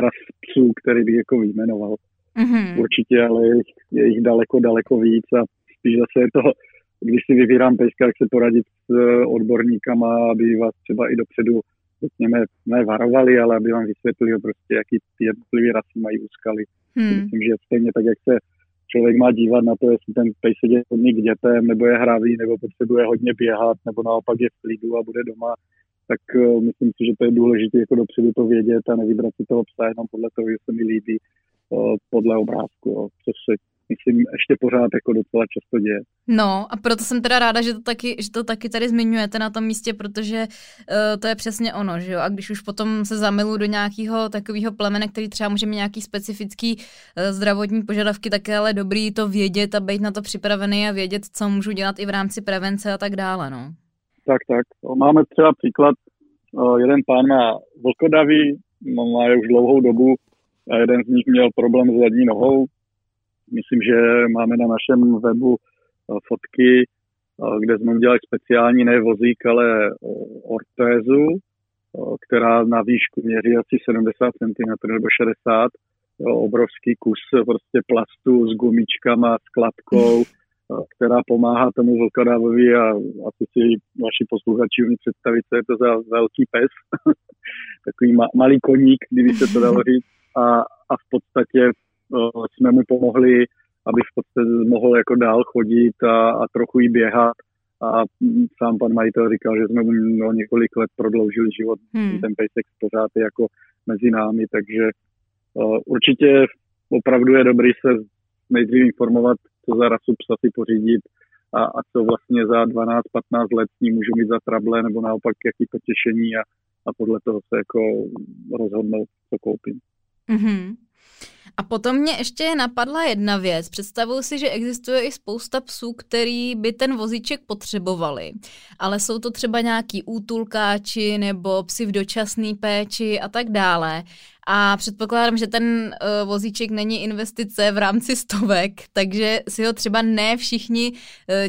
ras psů, který bych jako vyjmenoval. Mm-hmm. Určitě, ale je jich, je jich daleko, daleko víc a spíš zase je to, když si vybírám pejska, jak se poradit s eh, odborníkama, aby vás třeba i dopředu řekněme, ne varovali, ale aby vám vysvětlili prostě, jaký ty jednotlivé rasy mají úskaly. Hmm. Myslím, že stejně tak, jak se člověk má dívat na to, jestli ten pejsek je hodně k dětem, nebo je hravý, nebo potřebuje hodně běhat, nebo naopak je v klidu a bude doma, tak uh, myslím si, že to je důležité jako dopředu to vědět a nevybrat si toho psa jenom podle toho, že se mi líbí uh, podle obrázku, jo, což se myslím, ještě pořád jako docela často děje. No a proto jsem teda ráda, že to taky, že to taky tady zmiňujete na tom místě, protože uh, to je přesně ono, že jo. A když už potom se zamilu do nějakého takového plemene, který třeba může mít nějaký specifický uh, zdravotní požadavky, tak je ale dobrý to vědět a být na to připravený a vědět, co můžu dělat i v rámci prevence a tak dále, no. Tak, tak. Máme třeba příklad, uh, jeden pán má vlkodavý, no, má je už dlouhou dobu a jeden z nich měl problém s zadní nohou, Myslím, že máme na našem webu eh, fotky, eh, kde jsme udělali speciální ne vozík, ale eh, ortézu, která na výšku měří asi 70 cm nebo 60 obrovský kus prostě plastu s gumičkama, s kladkou, která pomáhá tomu vlkodávovi a asi si vaši posluchači umí představit, co je to za velký pes. takový ma, malý koník, kdyby se to dalo říct. A, a v podstatě jsme mu pomohli, aby v podstatě mohl jako dál chodit a, a trochu i běhat. A sám pan majitel říkal, že jsme mu no, několik let prodloužili život. Hmm. Ten pejsek pořád je jako mezi námi, takže uh, určitě opravdu je dobrý se nejdřív informovat, co za rasu psa si pořídit a, a co vlastně za 12-15 let s ním můžu mít za trable, nebo naopak jaký potěšení a, a podle toho se jako rozhodnout, co koupím. Mm-hmm. A potom mě ještě napadla jedna věc. Představuju si, že existuje i spousta psů, který by ten vozíček potřebovali, ale jsou to třeba nějaký útulkáči nebo psy v dočasné péči a tak dále. A předpokládám, že ten uh, vozíček není investice v rámci stovek, takže si ho třeba ne všichni uh,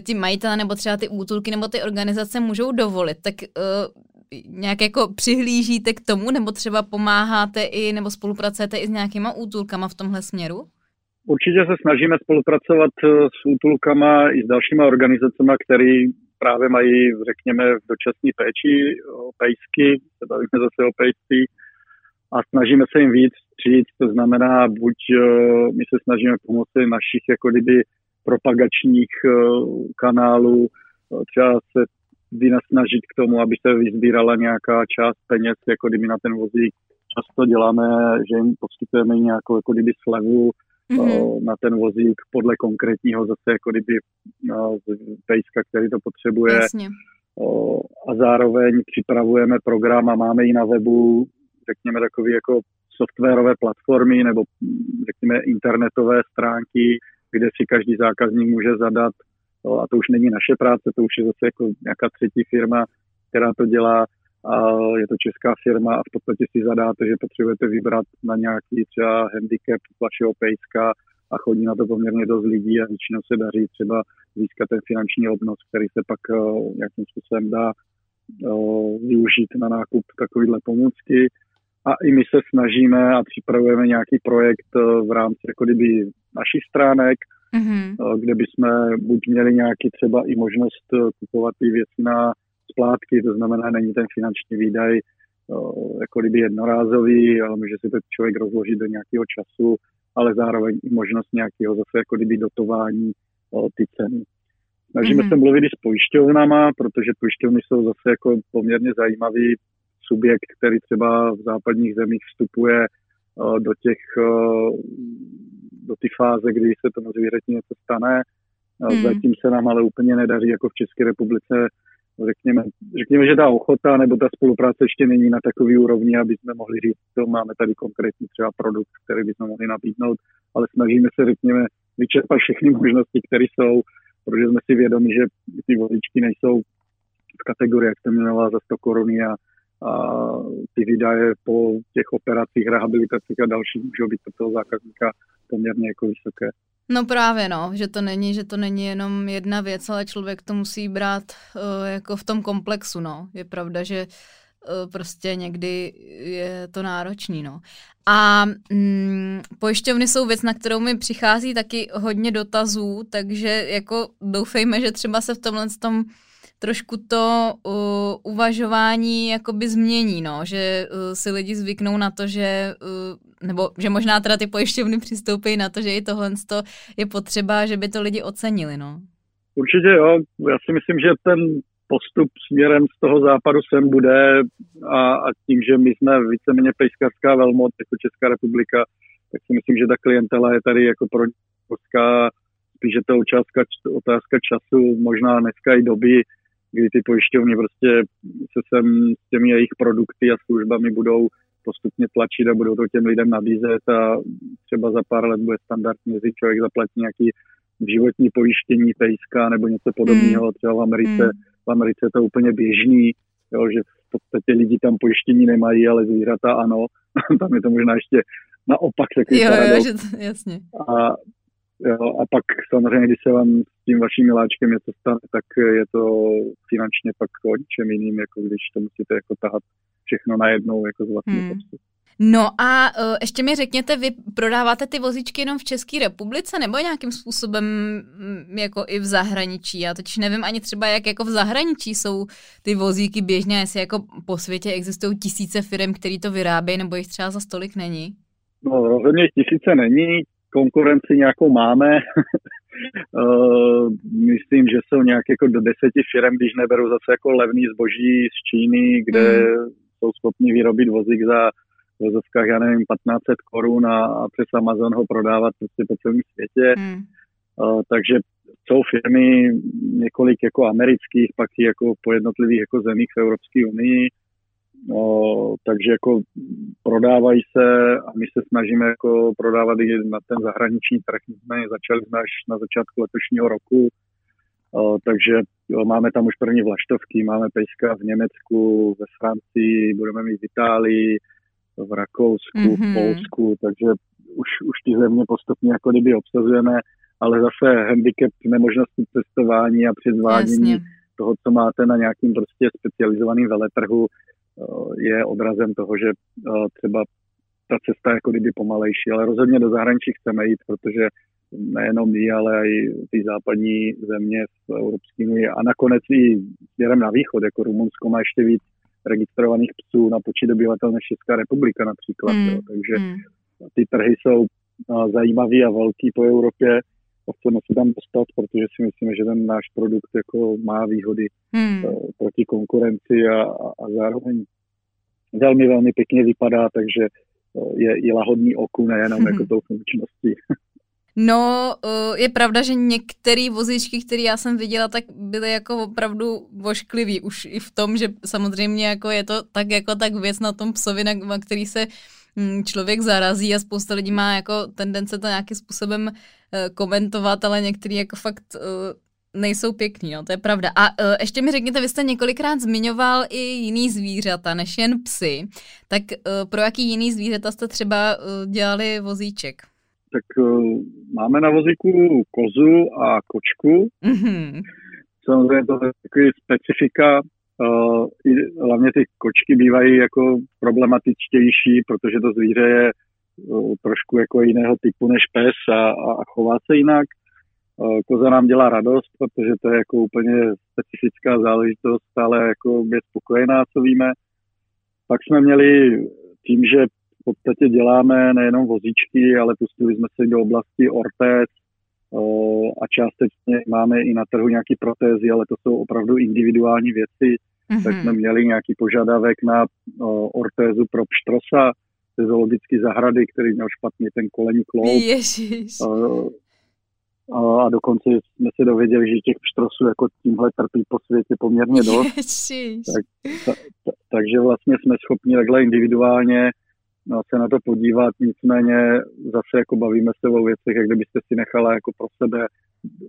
ti majitelé nebo třeba ty útulky nebo ty organizace můžou dovolit. Tak uh, nějak jako přihlížíte k tomu, nebo třeba pomáháte i, nebo spolupracujete i s nějakýma útulkama v tomhle směru? Určitě se snažíme spolupracovat eh, s útulkama i s dalšíma organizacemi, které právě mají, řekněme, v dočasné péči o pejsky, se bavíme zase o pejsky, a snažíme se jim víc říct, to znamená, buď eh, my se snažíme pomoci našich jako kdyby propagačních eh, kanálů, třeba se vynasnažit k tomu, aby se vyzbírala nějaká část peněz, jako kdyby na ten vozík. Často děláme, že jim poskytujeme nějakou jako kdyby slevu mm-hmm. na ten vozík podle konkrétního zase jako kdyby no, pejska, který to potřebuje. Jasně. A zároveň připravujeme program a máme i na webu, řekněme, takové jako softwarové platformy nebo řekněme internetové stránky, kde si každý zákazník může zadat No, a to už není naše práce, to už je zase jako nějaká třetí firma, která to dělá a je to česká firma a v podstatě si zadáte, že potřebujete vybrat na nějaký třeba handicap vašeho pejska a chodí na to poměrně dost lidí a většinou se daří třeba získat ten finanční obnos, který se pak uh, nějakým způsobem dá uh, využít na nákup takovýhle pomůcky. A i my se snažíme a připravujeme nějaký projekt uh, v rámci jako kdyby našich stránek, mm-hmm. kde bychom buď měli nějaký třeba i možnost eh, kupovat ty věci na splátky, to znamená, není ten finanční výdaj eh, jako kdyby jednorázový, ale může si to člověk rozložit do nějakého času, ale zároveň i možnost nějakého zase jako kdyby dotování ty ceny. Snažíme mm-hmm. se mluvit i s pojišťovnama, protože pojišťovny jsou zase jako poměrně zajímavý subjekt, který třeba v západních zemích vstupuje do těch do té fáze, kdy se tomu zvířeti něco stane. Hmm. Zatím se nám ale úplně nedaří jako v České republice. Řekněme, řekněme, že ta ochota nebo ta spolupráce ještě není na takový úrovni, aby jsme mohli říct, to máme tady konkrétní třeba produkt, který bychom mohli nabídnout, ale snažíme se, řekněme, vyčerpat všechny možnosti, které jsou, protože jsme si vědomi, že ty vodičky nejsou v kategorii, jak jste jmenovala, za 100 koruny a ty výdaje po těch operacích, rehabilitacích a dalších můžou být pro toho zákazníka poměrně jako vysoké. No právě no, že to není, že to není jenom jedna věc, ale člověk to musí brát uh, jako v tom komplexu, no. Je pravda, že uh, prostě někdy je to náročný, no. A mm, pojišťovny jsou věc, na kterou mi přichází taky hodně dotazů, takže jako doufejme, že třeba se v tomhle tom trošku to uh, uvažování jakoby změní, no, že uh, si lidi zvyknou na to, že uh, nebo že možná teda ty pojišťovny přistoupí na to, že i tohle je potřeba, že by to lidi ocenili, no. Určitě jo, já si myslím, že ten postup směrem z toho západu sem bude a, a tím, že my jsme víceméně pejskařská velmoc jako Česká republika, tak si myslím, že ta klientela je tady jako pro spíš je to otázka, otázka času, možná dneska i doby, kdy ty pojišťovny prostě se sem s těmi jejich produkty a službami budou postupně tlačit a budou to těm lidem nabízet a třeba za pár let bude standardní, že člověk zaplatí nějaký životní pojištění pejska nebo něco podobného. Třeba v Americe, mm. v Americe je to úplně běžný, jo, že v podstatě lidi tam pojištění nemají, ale zvířata ano. tam je to možná ještě naopak takový jo, jo, že to, jasně. A Jo, a pak samozřejmě, když se vám s tím vaším miláčkem něco stane, tak je to finančně pak o ničem jiným, jako když to musíte jako tahat všechno najednou jako z vlastního hmm. No a uh, ještě mi řekněte, vy prodáváte ty vozíčky jenom v České republice nebo nějakým způsobem mm, jako i v zahraničí? Já totiž nevím ani třeba, jak jako v zahraničí jsou ty vozíky běžně, jestli jako po světě existují tisíce firm, které to vyrábějí, nebo jich třeba za stolik není? No rozhodně tisíce není, konkurenci nějakou máme. uh, myslím, že jsou nějak jako do deseti firm, když neberu zase jako levný zboží z Číny, kde mm. jsou schopni vyrobit vozík za vozovkách, já nevím, 1500 korun a, a přes Amazon ho prodávat prostě po celém světě. Hmm. Uh, takže jsou firmy několik jako amerických, pak i jako po jednotlivých jako zemích v Evropské unii. No, takže jako prodávají se a my se snažíme jako prodávat i na ten zahraniční trh. My začali jsme až na začátku letošního roku, o, takže jo, máme tam už první vlaštovky, máme pejska v Německu, ve Francii, budeme mít v Itálii, v Rakousku, mm-hmm. v mhm. Polsku, takže už, už ty země postupně jako kdyby obsazujeme, ale zase handicap nemožnosti cestování a přizvádění Jasně. toho, co máte na nějakým prostě specializovaným veletrhu, je odrazem toho, že eh, třeba ta cesta je jako kdyby pomalejší, ale rozhodně do zahraničí chceme jít, protože nejenom my, ale i ty západní země v Evropské unii a nakonec i směrem na východ, jako Rumunsko má ještě víc registrovaných psů na počet obyvatel než Česká republika například. Mm. Jo. Takže mm. ty trhy jsou zajímavý a velký po Evropě a chceme se tam dostat, protože si myslíme, že ten náš produkt jako má výhody mm. proti konkurenci a, a, a zároveň velmi, velmi pěkně vypadá, takže je i lahodný oku, nejenom mm. jako tou funkčností. No, eh, je pravda, že některé vozičky, které já jsem viděla, tak byly jako opravdu vošklivý. Už i v tom, že samozřejmě jako je to tak jako tak věc na tom psovi, na který se člověk zarazí a spousta lidí má jako tendence to nějakým způsobem eh, komentovat, ale některý jako fakt eh, nejsou pěkný, no, to je pravda. A uh, ještě mi řekněte, vy jste několikrát zmiňoval i jiný zvířata, než jen psy. Tak uh, pro jaký jiný zvířata jste třeba uh, dělali vozíček? tak uh, máme na vozíku kozu a kočku. Mm-hmm. Samozřejmě to je takový specifika. Uh, hlavně ty kočky bývají jako problematičtější, protože to zvíře je uh, trošku jako jiného typu než pes a, a, a chová se jinak. Uh, koza nám dělá radost, protože to je jako úplně specifická záležitost, ale jako je spokojená, co víme. Pak jsme měli tím, že podstatě děláme nejenom vozíčky, ale pustili jsme se do oblasti ortéz a částečně máme i na trhu nějaké protézy, ale to jsou opravdu individuální věci. Mm-hmm. Tak jsme měli nějaký požadavek na ortézu pro pštrosa ze zoologické zahrady, který měl špatně ten kolení kloub. Ježiš. A dokonce jsme se dověděli, že těch pštrosů jako tímhle trpí po světě poměrně dost. Tak, ta, ta, takže vlastně jsme schopni takhle individuálně se na to podívat, nicméně zase jako bavíme se o věcech, jak kdybyste si nechala jako pro sebe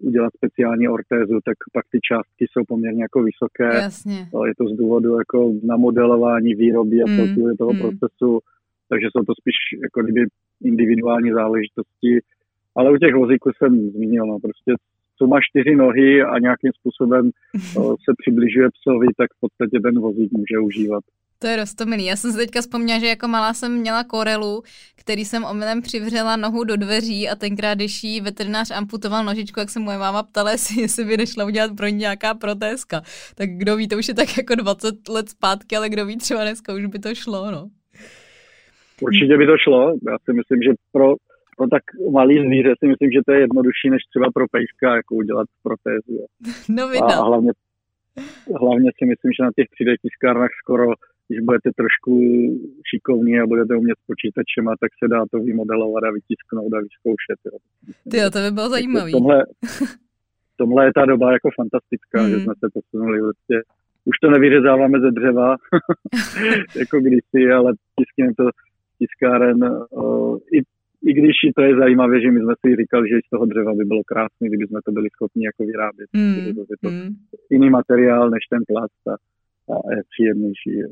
udělat speciální ortézu, tak pak ty částky jsou poměrně jako vysoké. Jasně. Je to z důvodu jako namodelování výroby a mm. toho mm. procesu, takže jsou to spíš jako kdyby individuální záležitosti. Ale u těch vozíků jsem zmínil, no, prostě co má čtyři nohy a nějakým způsobem se přibližuje psovi, tak v podstatě ten vozík může užívat. To je rostomilý. Já jsem si teďka vzpomněla, že jako malá jsem měla korelu, který jsem omylem přivřela nohu do dveří a tenkrát, když jí veterinář amputoval nožičku, jak se moje máma ptala, jestli by nešla udělat pro ní nějaká protézka. Tak kdo ví, to už je tak jako 20 let zpátky, ale kdo ví, třeba dneska už by to šlo, no. Určitě by to šlo. Já si myslím, že pro, pro tak malý zvíře si myslím, že to je jednodušší, než třeba pro pejska, jako udělat protézu. No, a, a hlavně, hlavně si myslím, že na těch 3D tiskárnách skoro když budete trošku šikovní a budete umět s počítačem, tak se dá to vymodelovat a vytisknout a vyzkoušet. Jo. Ty jo, to by bylo zajímavé. Tomhle, tomhle je ta doba jako fantastická, mm. že jsme se posunuli vlastně. Už to nevyřezáváme ze dřeva, jako kdysi, ale tiskneme to tiskáren. I, I když to je zajímavé, že my jsme si říkali, že z toho dřeva by bylo krásné, kdyby jsme to byli schopni jako vyrábět. Mm. To je to mm. jiný materiál než ten plast a, a je příjemnější. Jo.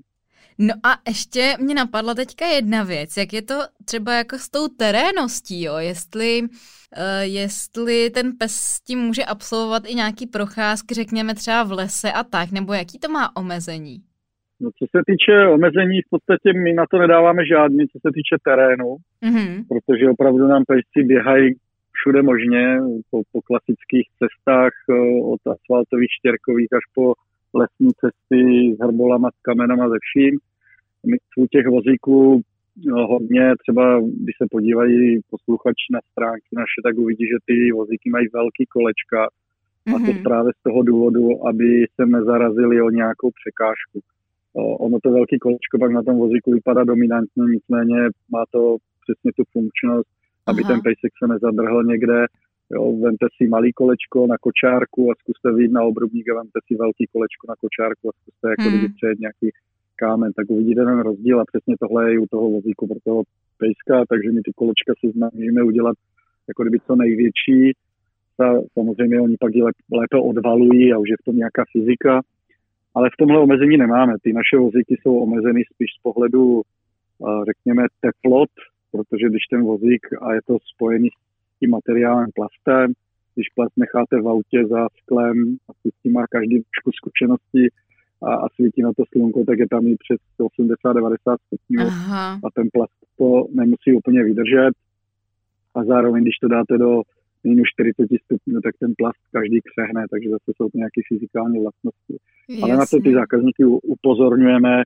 No a ještě mě napadla teďka jedna věc, jak je to třeba jako s tou teréností, jo? Jestli, uh, jestli ten pes s tím může absolvovat i nějaký procházky, řekněme třeba v lese a tak, nebo jaký to má omezení? No, co se týče omezení, v podstatě my na to nedáváme žádný, co se týče terénu, mm-hmm. protože opravdu nám pejsci běhají všude možně, po, po klasických cestách od asfaltových štěrkových až po lesní cesty s hrbolama, s kamenama, ze vším. U těch vozíků no, hodně, třeba když se podívají posluchači na stránky naše, tak uvidí, že ty vozíky mají velký kolečka a to mhm. právě z toho důvodu, aby se nezarazili o nějakou překážku. Ono to velký kolečko pak na tom vozíku vypadá dominantně, nicméně má to přesně tu funkčnost, aby Aha. ten pejsek se nezadrhl někde. Jo, vemte si malý kolečko na kočárku a zkuste vyjít na obrubník a vemte si velký kolečko na kočárku a zkuste jako hmm. přejet nějaký kámen, tak uvidíte ten rozdíl a přesně tohle je u toho vozíku pro toho pejska, takže my ty kolečka si snažíme udělat jako kdyby co největší. A samozřejmě oni pak je lépe odvalují a už je v tom nějaká fyzika, ale v tomhle omezení nemáme. Ty naše vozíky jsou omezeny spíš z pohledu, řekněme, teplot, protože když ten vozík, a je to spojený s tím materiálem plastem, když plast necháte v autě za sklem, asi s tím má každý trošku zkušenosti a, a svítí na to slunko, tak je tam i přes 80-90 stupňů a ten plast to nemusí úplně vydržet. A zároveň, když to dáte do minus 40 stupňů, tak ten plast každý křehne, takže zase jsou to nějaké fyzikální vlastnosti. Jasně. Ale na to ty zákazníky upozorňujeme,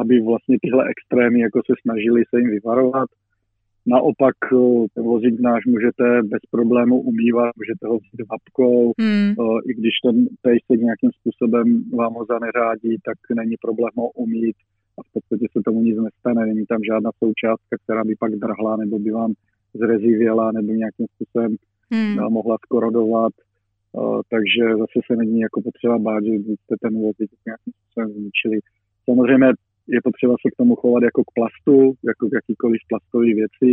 aby vlastně tyhle extrémy jako se snažili se jim vyvarovat. Naopak ten vozík náš můžete bez problému umývat, můžete ho vzít vapkou, hmm. i když ten pejsek nějakým způsobem vám ho zaneřádí, tak není problém ho umít a v podstatě se tomu nic nestane, není tam žádná součástka, která by pak drhla nebo by vám zrezivěla nebo nějakým způsobem hmm. mohla skorodovat. Uh, takže zase se není jako potřeba bát, že byste ten vozík nějakým způsobem zničili. Samozřejmě je potřeba se k tomu chovat jako k plastu, jako k jakýkoliv plastové věci.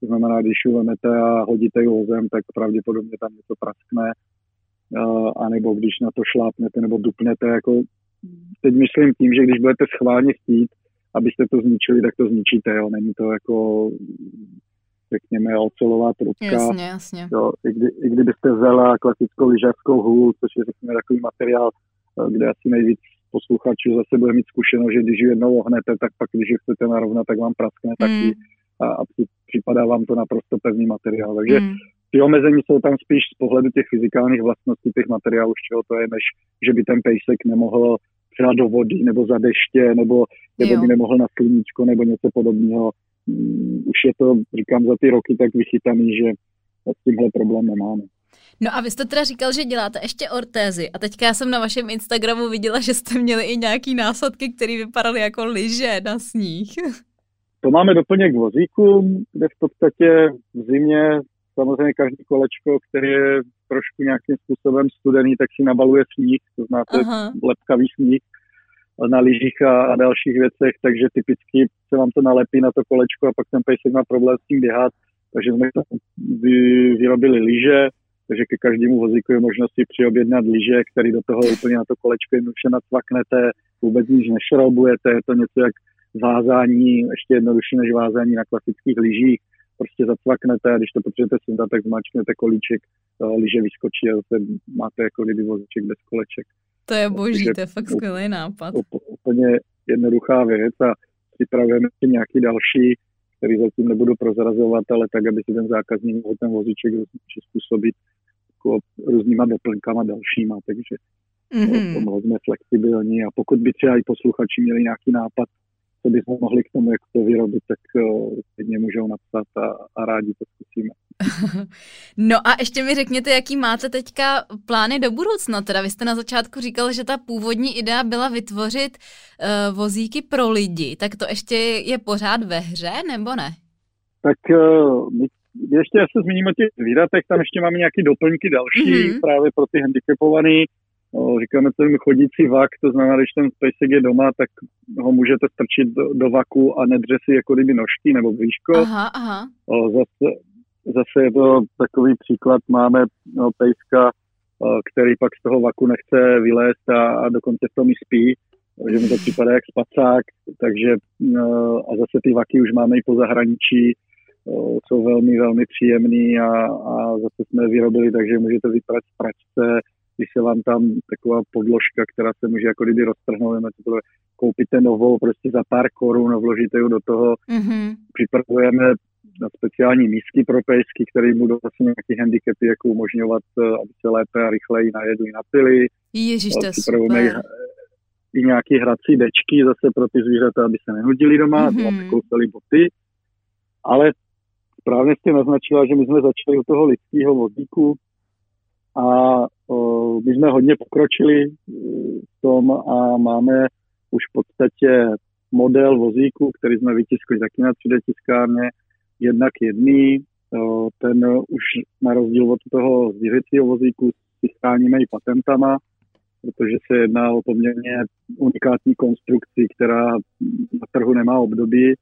To znamená, když ji vemete a hodíte ji vozem, tak pravděpodobně tam něco praskne. A nebo když na to šlápnete nebo dupnete, jako teď myslím tím, že když budete schválně chtít, abyste to zničili, tak to zničíte, jo. Není to jako řekněme, ocelová trubka. Jasně, jasně. Jo, i, kdy, I kdybyste vzala klasickou lyžařskou hůl, což je, řekněme, takový materiál, eh, kde asi nejvíc posluchačů zase bude mít zkušenost, že když ji jednou ohnete, tak pak, když ji chcete narovnat, tak vám praskne mm. taky a, a připadá vám to naprosto pevný materiál. Takže mm. ty omezení jsou tam spíš z pohledu těch fyzikálních vlastností těch materiálů, z čeho to je, než že by ten pejsek nemohl třeba do vody nebo za deště, nebo, nebo by nemohl na sluníčko nebo něco podobného. Mm, už je to, říkám, za ty roky tak vychytaný, že s tímhle problém nemáme. No a vy jste teda říkal, že děláte ještě ortézy a teďka já jsem na vašem Instagramu viděla, že jste měli i nějaký násadky, které vypadaly jako lyže na sníh. To máme doplněk vozíku, kde v podstatě v zimě samozřejmě každý kolečko, který je trošku nějakým způsobem studený, tak si nabaluje sníh, to znáte Aha. lepkavý sníh na lyžích a, a dalších věcech, takže typicky se vám to nalepí na to kolečko a pak ten pejsek má problém s tím běhat, takže jsme vyrobili lyže, takže ke každému vozíku je možnost si přiobjednat lyže, který do toho úplně na to kolečko jednoduše nacvaknete, vůbec nic nešrobujete, je to něco jak vázání, ještě jednodušší než vázání na klasických lyžích, prostě zacvaknete a když to potřebujete sundat, tak zmačknete kolíček, lyže vyskočí a zase máte jako kdyby vozíček bez koleček. To je boží, to je fakt skvělý nápad. Úplně jednoduchá věc a připravujeme si nějaký další, který zatím nebudu prozrazovat, ale tak, aby si ten zákazník mohl ten vozíček přizpůsobit jako různýma doplňkama dalšíma, takže mm-hmm. jsme flexibilní a pokud by třeba i posluchači měli nějaký nápad, co bychom mohli k tomu, jak to vyrobit, tak uh, můžou napsat a, a rádi to zkusíme. no a ještě mi řekněte, jaký máte teďka plány do budoucna. Teda vy jste na začátku říkal, že ta původní idea byla vytvořit uh, vozíky pro lidi. Tak to ještě je pořád ve hře, nebo ne? Tak uh, ještě se zmíním o těch zvířatech, tam ještě máme nějaké doplňky další mm-hmm. právě pro ty handicapovaný. No, říkáme to jim chodící vak, to znamená, když ten spacek je doma, tak ho můžete strčit do, do vaku a nedře si jako kdyby nožky nebo blížko. Aha, aha. O, zase, zase je to takový příklad, máme no, pejska, který pak z toho vaku nechce vylézt a, a dokonce v tom i spí, že mu to připadá jak spacák, takže no, a zase ty vaky už máme i po zahraničí, jsou velmi, velmi příjemný a, a zase jsme je vyrobili, takže můžete vyprat z pračce, když se vám tam taková podložka, která se může jako kdyby roztrhnout, to koupíte novou prostě za pár korun a vložíte ji do toho. Mm-hmm. Připravujeme na speciální místky pro pejsky, které budou vlastně nějaké handicapy, jako umožňovat, eh, aby se lépe a rychleji najedli, napili. Ježiš, to je super. I nějaké hrací dečky zase pro ty zvířata, aby se nenudili doma, mm-hmm. aby kousali boty. Ale správně jste naznačila, že my jsme začali u toho lidského vozíku a my jsme hodně pokročili eh, v tom a máme už v podstatě model vozíku, který jsme vytiskli taky na 3D tiskárně, jednak jedný, ten už na rozdíl od toho zvířecího vozíku si chráníme i patentama, protože se jedná o poměrně unikátní konstrukci, která na trhu nemá období.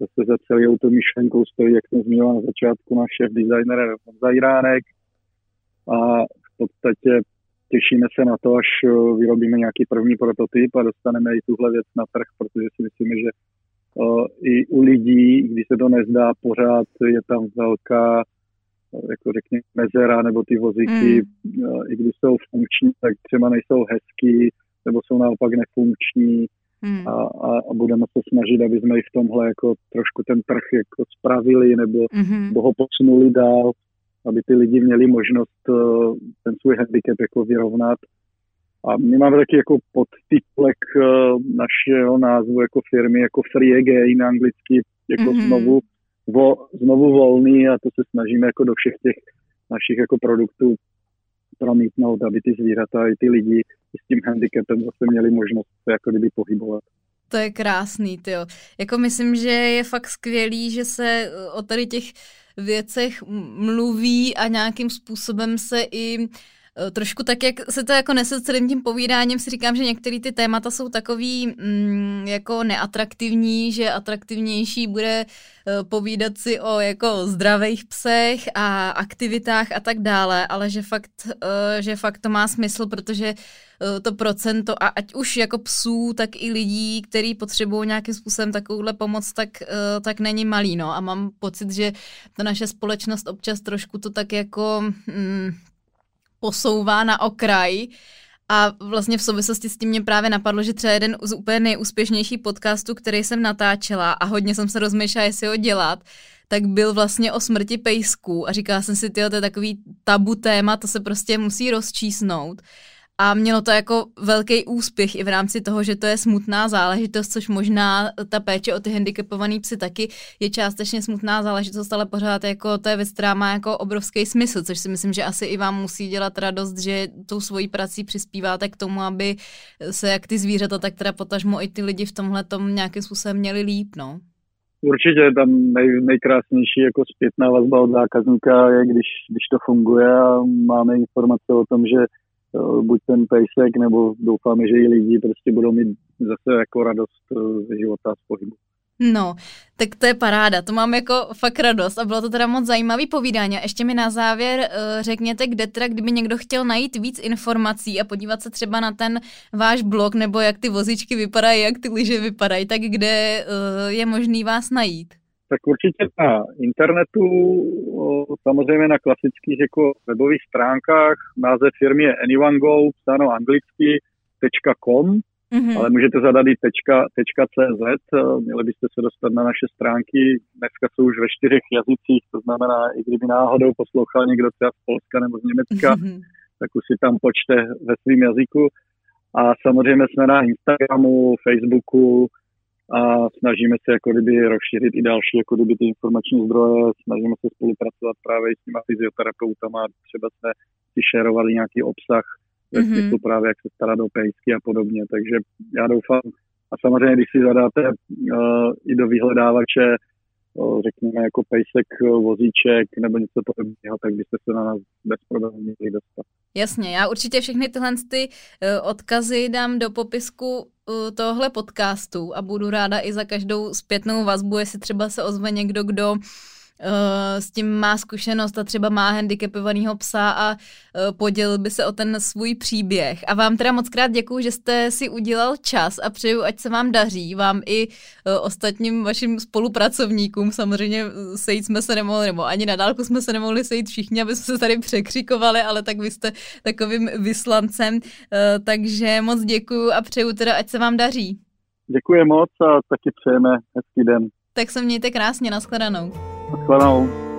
Zase za celou tou myšlenkou stojí, jak jsem zmiňoval na začátku, náš šéf designer Zajránek a v podstatě těšíme se na to, až vyrobíme nějaký první prototyp a dostaneme i tuhle věc na trh, protože si myslíme, že i u lidí, když se to nezdá pořád, je tam velká jako řekněme, mezera nebo ty vozíky, mm. i když jsou funkční, tak třeba nejsou hezký, nebo jsou naopak nefunkční mm. a, a, a budeme se snažit, aby jsme i v tomhle jako trošku ten trh jako spravili nebo, mm-hmm. nebo ho posunuli dál, aby ty lidi měli možnost ten svůj handicap jako vyrovnat a my máme taky jako podtitulek uh, našeho názvu jako firmy, jako free again anglicky, jako mm-hmm. znovu, vo, znovu volný a to se snažíme jako do všech těch našich jako produktů promítnout, aby ty zvířata i ty lidi s tím handicapem zase měli možnost se jako kdyby pohybovat. To je krásný, jo. Jako myslím, že je fakt skvělý, že se o tady těch věcech mluví a nějakým způsobem se i Eh, trošku tak, jak se to jako nese celým tím povídáním, si říkám, že některé ty témata jsou takový mm, jako neatraktivní, že atraktivnější bude uh, povídat si o jako zdravých psech a aktivitách a tak dále, ale že fakt, uh, že fakt to má smysl, protože to procento a ať už jako psů, tak i lidí, který potřebují nějakým způsobem takovouhle pomoc, tak, tak není malý, no. A mám pocit, že ta naše společnost občas trošku to tak jako mm, posouvá na okraj. A vlastně v souvislosti s tím mě právě napadlo, že třeba jeden z úplně nejúspěšnějších podcastů, který jsem natáčela a hodně jsem se rozmýšlela, jestli ho dělat, tak byl vlastně o smrti pejsků a říkala jsem si, tyjo, to je takový tabu téma, to se prostě musí rozčísnout a mělo to jako velký úspěch i v rámci toho, že to je smutná záležitost, což možná ta péče o ty handicapované psy taky je částečně smutná záležitost, ale pořád jako to je věc, která má jako obrovský smysl, což si myslím, že asi i vám musí dělat radost, že tou svojí prací přispíváte k tomu, aby se jak ty zvířata, tak teda potažmo i ty lidi v tomhle tom nějakým způsobem měli líp, no. Určitě tam nej, nejkrásnější jako zpětná vazba od zákazníka je, když, když to funguje a máme informace o tom, že buď ten pejsek, nebo doufáme, že i lidi prostě budou mít zase jako radost eh, ze života z pohybu. No, tak to je paráda, to mám jako fakt radost a bylo to teda moc zajímavý povídání. A ještě mi na závěr uh, řekněte, kde teda, kdyby někdo chtěl najít víc informací a podívat se třeba na ten váš blog, nebo jak ty vozičky vypadají, jak ty lyže vypadají, tak kde je možný vás najít? Tak určitě na internetu, samozřejmě na klasických jako webových stránkách. Název firmy je AnyoneGo, psáno anglicky, .com, mm-hmm. ale můžete zadat i .cz, měli byste se dostat na naše stránky, dneska jsou už ve čtyřech jazycích, to znamená, i kdyby náhodou poslouchal někdo třeba z Polska nebo z Německa, mm-hmm. tak už si tam počte ve svém jazyku. A samozřejmě jsme na Instagramu, Facebooku, a snažíme se jako kdyby rozšířit i další jako kdyby ty informační zdroje, snažíme se spolupracovat právě s těma fyzioterapeutama, třeba jsme si šerovali nějaký obsah ve mm-hmm. smyslu právě, jak se starat o pejsky a podobně, takže já doufám, a samozřejmě, když si zadáte uh, i do vyhledávače, řekněme jako pejsek, vozíček nebo něco podobného, tak byste se na nás bez problémů měli dostat. Jasně, já určitě všechny tyhle ty uh, odkazy dám do popisku tohle podcastu a budu ráda i za každou zpětnou vazbu, jestli třeba se ozve někdo, kdo s tím má zkušenost a třeba má handicapovaného psa a podělil by se o ten svůj příběh. A vám teda moc krát děkuju, že jste si udělal čas a přeju, ať se vám daří, vám i ostatním vašim spolupracovníkům. Samozřejmě sejít jsme se nemohli, nebo ani na dálku jsme se nemohli sejít všichni, aby jsme se tady překřikovali, ale tak vy jste takovým vyslancem. Takže moc děkuju a přeju teda, ať se vám daří. Děkuji moc a taky přejeme hezký den. Tak se mějte krásně, nashledanou. What's going on?